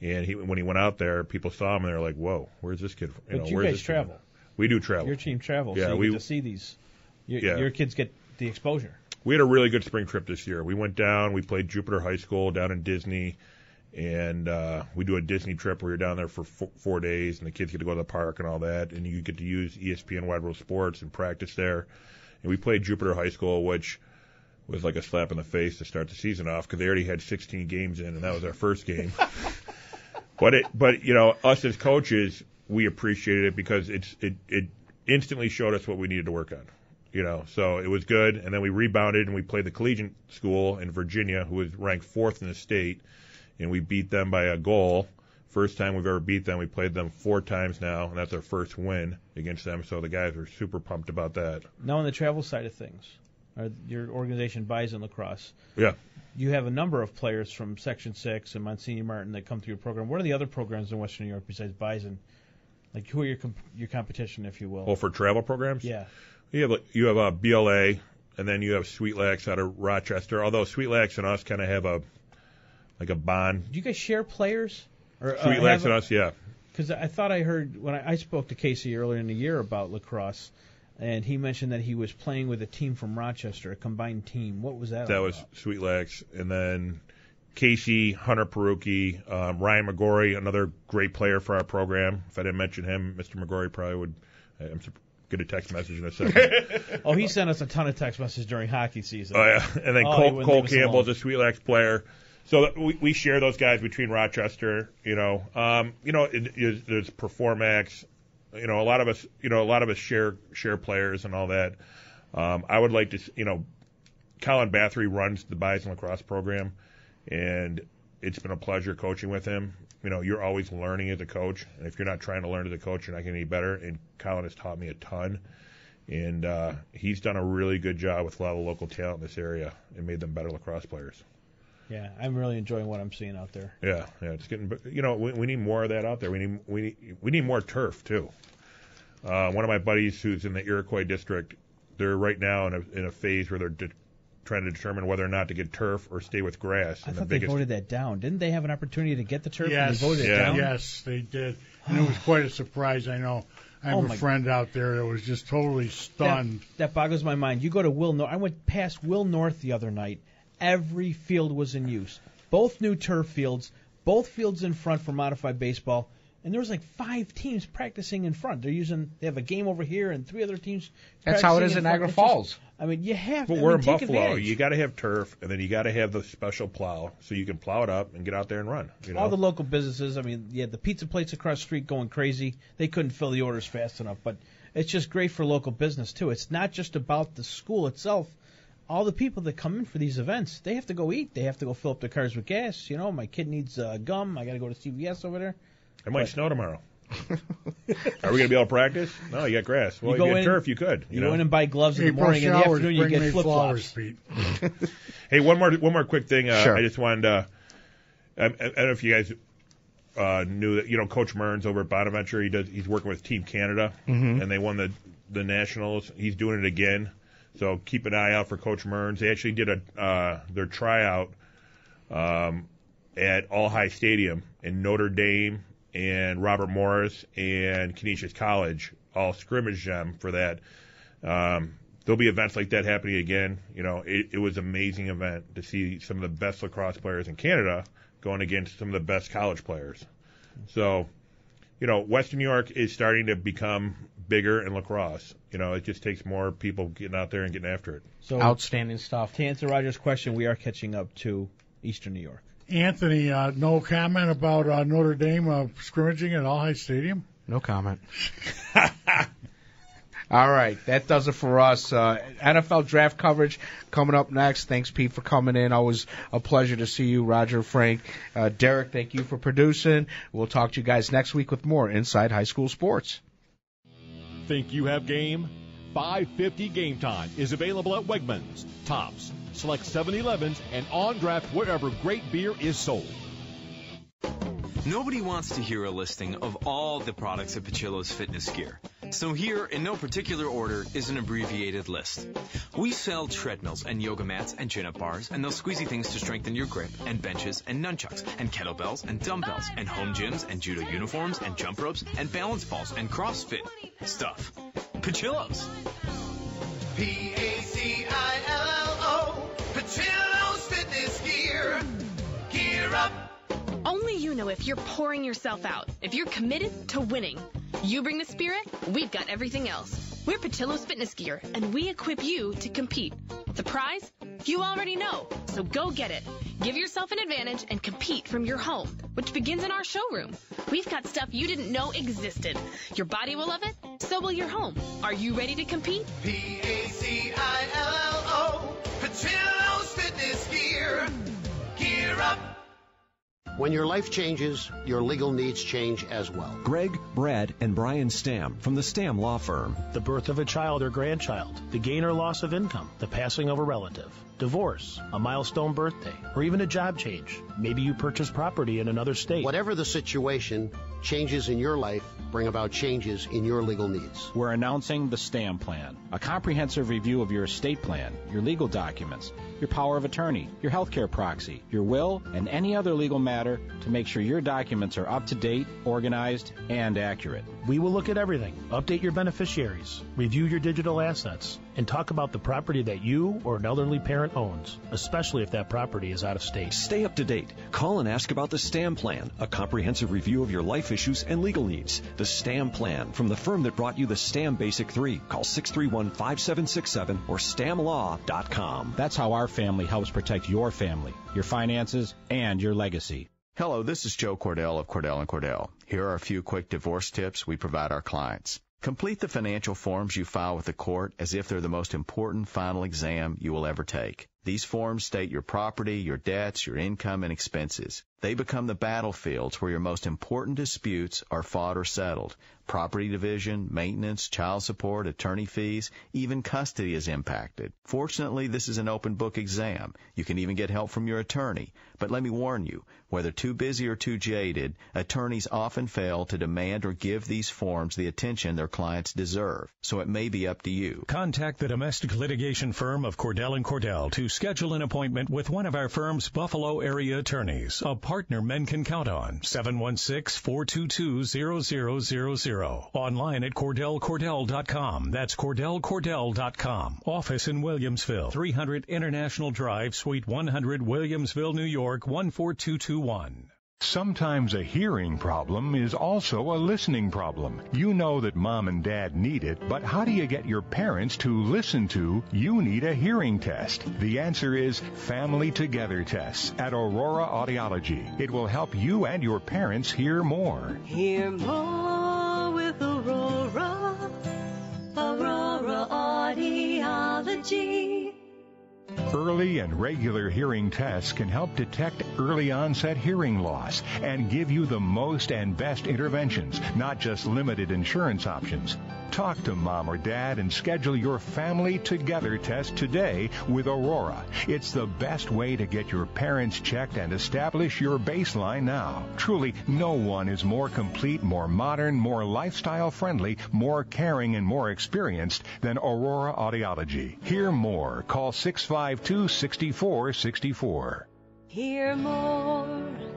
[SPEAKER 4] And he, when he went out there, people saw him and they're like, "Whoa, where's this kid?"
[SPEAKER 6] But
[SPEAKER 4] know,
[SPEAKER 6] you
[SPEAKER 4] where's
[SPEAKER 6] guys
[SPEAKER 4] this kid?"
[SPEAKER 6] travel.
[SPEAKER 4] We do travel.
[SPEAKER 6] Your team travels.
[SPEAKER 4] Yeah,
[SPEAKER 6] so you
[SPEAKER 4] we
[SPEAKER 6] get to see these. Your,
[SPEAKER 4] Yeah.
[SPEAKER 6] your kids get the exposure.
[SPEAKER 4] we had a really good spring trip this year. We went down, we played Jupiter High School down in Disney, and uh, we do a Disney trip where you're down there for f- four days, and the kids get to go to the park and all that, and you get to use ESPN Wide World Sports and practice there. And we played Jupiter High School, which was like a slap in the face to start the season off because they already had 16 games in, and that was our first game. but it, but you know, us as coaches, we appreciated it because it's it it instantly showed us what we needed to work on. You know, so it was good, and then we rebounded and we played the collegiate school in Virginia, who was ranked fourth in the state, and we beat them by a goal. First time we've ever beat them. We played them four times now, and that's our first win against them. So the guys are super pumped about that.
[SPEAKER 6] Now, on the travel side of things, uh, your organization Bison Lacrosse.
[SPEAKER 4] Yeah.
[SPEAKER 6] You have a number of players from Section Six and Monsignor Martin that come through your program. What are the other programs in Western New York besides Bison? Like, who are your comp- your competition, if you will?
[SPEAKER 4] Well, for travel programs,
[SPEAKER 6] Yeah.
[SPEAKER 4] you have you have a BLA, and then you have Sweet Lax out of Rochester. Although Sweet Lax and us kind of have a like a bond.
[SPEAKER 6] Do you guys share players? Or,
[SPEAKER 4] Sweet Lax and us, yeah.
[SPEAKER 6] Because I thought I heard when I, I spoke to Casey earlier in the year about lacrosse, and he mentioned that he was playing with a team from Rochester, a combined team. What was that?
[SPEAKER 4] That was Sweet Lax, and then Casey, Hunter Peruki, um, Ryan McGorry, another great player for our program. If I didn't mention him, Mr. McGorry probably would. I'm sup- get a text message in a second.
[SPEAKER 6] oh, he sent us a ton of text messages during hockey season.
[SPEAKER 4] Oh yeah, and then
[SPEAKER 6] Oh,
[SPEAKER 4] Cole, Cole
[SPEAKER 6] leave
[SPEAKER 4] Campbell is
[SPEAKER 6] alone.
[SPEAKER 4] a Sweet Lax player. So we, we share those guys between Rochester. You know, um, you know, there's Performax. You know, a lot of us, you know, a lot of us share share players and all that. Um, I would like to, you know, Colin Bathory runs the Bison Lacrosse program, and it's been a pleasure coaching with him. You know, you're always learning as a coach, and if you're not trying to learn as a coach, you're not getting any better. And Colin has taught me a ton, and uh, he's done a really good job with a lot of local talent in this area and made them better lacrosse players.
[SPEAKER 6] Yeah, I'm really enjoying what I'm seeing out there.
[SPEAKER 4] Yeah, yeah, it's getting. You know, we, we need more of that out there. We need we need we need more turf too. Uh, one of my buddies who's in the Iroquois district, they're right now in a in a phase where they're de- trying to determine whether or not to get turf or stay with grass.
[SPEAKER 6] I
[SPEAKER 4] And the
[SPEAKER 6] thought they
[SPEAKER 4] biggest
[SPEAKER 6] voted that down. Didn't they have an opportunity to get the turf
[SPEAKER 5] Yes,
[SPEAKER 6] and they voted it
[SPEAKER 4] Yeah.
[SPEAKER 6] down?
[SPEAKER 5] yes, they did, and it was quite a surprise. I know. I have
[SPEAKER 6] Oh,
[SPEAKER 5] a
[SPEAKER 6] my-
[SPEAKER 5] friend out there that was just totally stunned.
[SPEAKER 6] That, that boggles my mind. You go to Will North. I went past Will North the other night. Every field was in use. Both new turf fields, both fields in front for modified baseball, and there was like five teams practicing in front. They're using. They have a game over here and three other teams.
[SPEAKER 3] That's how it is
[SPEAKER 6] practicing
[SPEAKER 3] is in
[SPEAKER 6] front.
[SPEAKER 3] Niagara
[SPEAKER 6] It's just-
[SPEAKER 3] Falls.
[SPEAKER 6] I mean, you have.
[SPEAKER 4] But
[SPEAKER 6] I
[SPEAKER 4] we're
[SPEAKER 6] mean,
[SPEAKER 4] in
[SPEAKER 6] take
[SPEAKER 4] Buffalo.
[SPEAKER 6] advantage.
[SPEAKER 4] You got to have turf, and then you got to have the special plow so you can plow it up and get out there and run. You know,
[SPEAKER 6] All the local businesses. I mean, yeah, the pizza plates across the street going crazy. They couldn't fill the orders fast enough, but it's just great for local business too. It's not just about the school itself. All the people that come in for these events, they have to go eat. They have to go fill up their cars with gas. You know, my kid needs uh, gum. I got to go to CVS over there.
[SPEAKER 4] it might
[SPEAKER 6] but-
[SPEAKER 4] snow tomorrow. Are we gonna be able to practice? No, you got grass. Well,
[SPEAKER 6] You
[SPEAKER 4] you,
[SPEAKER 6] go
[SPEAKER 4] get
[SPEAKER 6] in-
[SPEAKER 4] turf. You could. You,
[SPEAKER 6] You
[SPEAKER 4] know?
[SPEAKER 6] go in and buy gloves in the
[SPEAKER 5] April
[SPEAKER 6] morning. In the afternoon, you
[SPEAKER 5] bring
[SPEAKER 6] get flip flops.
[SPEAKER 4] Hey, one more one more quick thing. Uh,
[SPEAKER 3] Sure.
[SPEAKER 4] I just wanted to. I, I don't know if you guys uh, knew that you know Coach Mearns over at Bonaventure. He does. He's working with Team Canada,
[SPEAKER 3] Mhm.
[SPEAKER 4] and they won the the nationals. He's doing it again. So keep an eye out for Coach Mearns. They actually did a uh, their tryout um, at All High Stadium in Notre Dame and Robert Morris and Canisius College all scrimmaged them for that. Um, there'll be events like that happening again. You know, it, it was an amazing event to see some of the best lacrosse players in Canada going against some of the best college players. So you know, Western New York is starting to become bigger in lacrosse. You know, it just takes more people getting out there and getting after it.
[SPEAKER 6] So
[SPEAKER 3] Outstanding stuff.
[SPEAKER 6] To answer Roger's question, we are catching up to Eastern New York.
[SPEAKER 5] Anthony, uh, no comment about uh, Notre Dame uh, scrimmaging at All High Stadium?
[SPEAKER 3] No comment. All right, that does it for us. Uh, NFL draft coverage coming up next. Thanks, Pete, for coming in. Always a pleasure to see you, Roger, Frank, uh, Derek. Thank you for producing. We'll talk to you guys next week with more Inside High School Sports.
[SPEAKER 18] Think you have game? 550 Game Time is available at Wegmans, Tops, select 7-Elevens, and on draft wherever great beer is sold.
[SPEAKER 27] Nobody wants to hear a listing of all the products of Pacillo's fitness gear. So here, in no particular order, is an abbreviated list. We sell treadmills and yoga mats and chin-up bars and those squeezy things to strengthen your grip and benches and nunchucks and kettlebells and dumbbells and home gyms and judo uniforms and jump ropes and balance balls and CrossFit stuff. Pacillo's.
[SPEAKER 9] P-A-C-I-L-L-O, Pacillo's Fitness Gear. Gear up.
[SPEAKER 13] Only you know if you're pouring yourself out, if you're committed to winning. You bring the spirit, we've got everything else. We're Pacillo's Fitness Gear, and we equip you to compete. The prize? You already know, so go get it. Give yourself an advantage and compete from your home, which begins in our showroom. We've got stuff you didn't know existed. Your body will love it, so will your home. Are you ready to compete?
[SPEAKER 9] P-A-C-I-L-L-O, Pacillo's Fitness Gear. Gear up.
[SPEAKER 28] When your life changes, your legal needs change as well.
[SPEAKER 25] Greg, Brad, and Brian Stamm from the Stamm Law Firm.
[SPEAKER 29] The birth of a child or grandchild, the gain or loss of income, the passing of a relative, divorce, a milestone birthday, or even a job change. Maybe you purchase property in another state.
[SPEAKER 28] Whatever the situation, changes in your life bring about changes in your legal needs.
[SPEAKER 30] We're announcing the STAMM Plan, a comprehensive review of your estate plan, your legal documents, your power of attorney, your healthcare proxy, your will, and any other legal matter to make sure your documents are up to date, organized, and accurate.
[SPEAKER 29] We will look at everything, update your beneficiaries, review your digital assets, and talk about the property that you or an elderly parent owns, especially if that property is out of state.
[SPEAKER 25] Stay up to date. Call and ask about the STAMM Plan, a comprehensive review of your life issues and legal needs. The STAMM Plan from the firm that brought you the STAMM Basic 3. Call 631-5767 or stammlaw.com.
[SPEAKER 30] That's how our family helps protect your family, your finances, and your legacy.
[SPEAKER 31] Hello, this is Joe Cordell of Cordell and Cordell. Here are a few quick divorce tips we provide our clients. Complete the financial forms you file with the court as if they're the most important final exam you will ever take. These forms state your property, your debts, your income, and expenses. They become the battlefields where your most important disputes are fought or settled. Property division, maintenance, child support, attorney fees, even custody is impacted. Fortunately, this is an open book exam. You can even get help from your attorney. But let me warn you, whether too busy or too jaded, attorneys often fail to demand or give these forms the attention their clients deserve. So it may be up to you.
[SPEAKER 32] Contact the domestic litigation firm of Cordell and Cordell to schedule an appointment with one of our firm's Buffalo area attorneys, a partner men can count on. 716-422-0000. Online at CordellCordell.com. That's CordellCordell.com. Office in Williamsville, 300 International Drive, Suite 100, Williamsville, New York, 14221. Sometimes a hearing problem is also a listening problem. You know that mom and dad need it, but how do you get your parents to listen to you need a hearing test? The answer is Family Together Tests at Aurora Audiology. It will help you and your parents hear more.
[SPEAKER 9] Hear more with Aurora. Aurora Audiology.
[SPEAKER 32] Early and regular hearing tests can help detect early onset hearing loss and give you the most and best interventions, not just limited insurance options. Talk to mom or dad and schedule your family together test today with Aurora. It's the best way to get your parents checked and establish your baseline now. Truly, no one is more complete, more modern, more lifestyle friendly, more caring, and more experienced than Aurora Audiology. Hear more. Call 652 6464.
[SPEAKER 9] Hear more.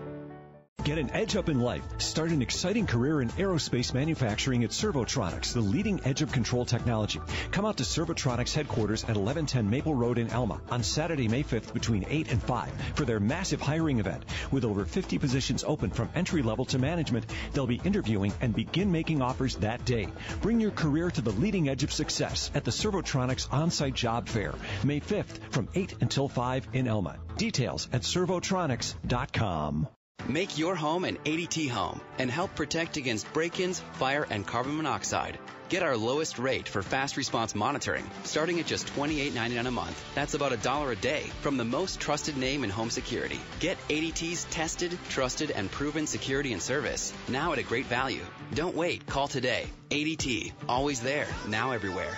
[SPEAKER 25] Get an edge up in life. Start an exciting career in aerospace manufacturing at Servotronics, the leading edge of control technology. Come out to Servotronics headquarters at 1110 Maple Road in Elma on Saturday, May 5th between 8 and 5 for their massive hiring event. With over 50 positions open from entry level to management, they'll be interviewing and begin making offers that day. Bring your career to the leading edge of success at the Servotronics on-site job fair, May 5th from 8 until 5 in Elma. Details at servotronics.com.
[SPEAKER 33] Make your home an ADT home and help protect against break-ins, fire, and carbon monoxide. Get our lowest rate for fast response monitoring, starting at just $28.99 a month. That's about a dollar a day from the most trusted name in home security. Get ADT's tested, trusted, and proven security and service now at a great value. Don't wait. Call today. ADT. Always there. Now everywhere.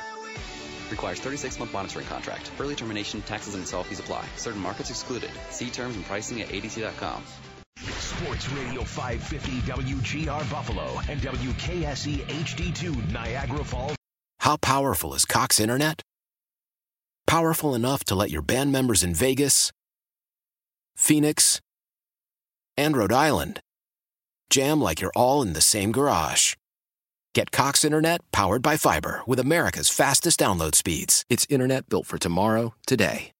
[SPEAKER 33] Requires 36 month monitoring contract. Early termination, taxes, and install fees apply. Certain markets excluded. See terms and pricing at ADT.com.
[SPEAKER 1] Sports Radio 550 WGR Buffalo and WKSE HD2 Niagara Falls.
[SPEAKER 34] How powerful is Cox Internet? Powerful enough to let your band members in Vegas, Phoenix, and Rhode Island jam like you're all in the same garage. Get Cox Internet powered by fiber with America's fastest download speeds. It's internet built for tomorrow, today.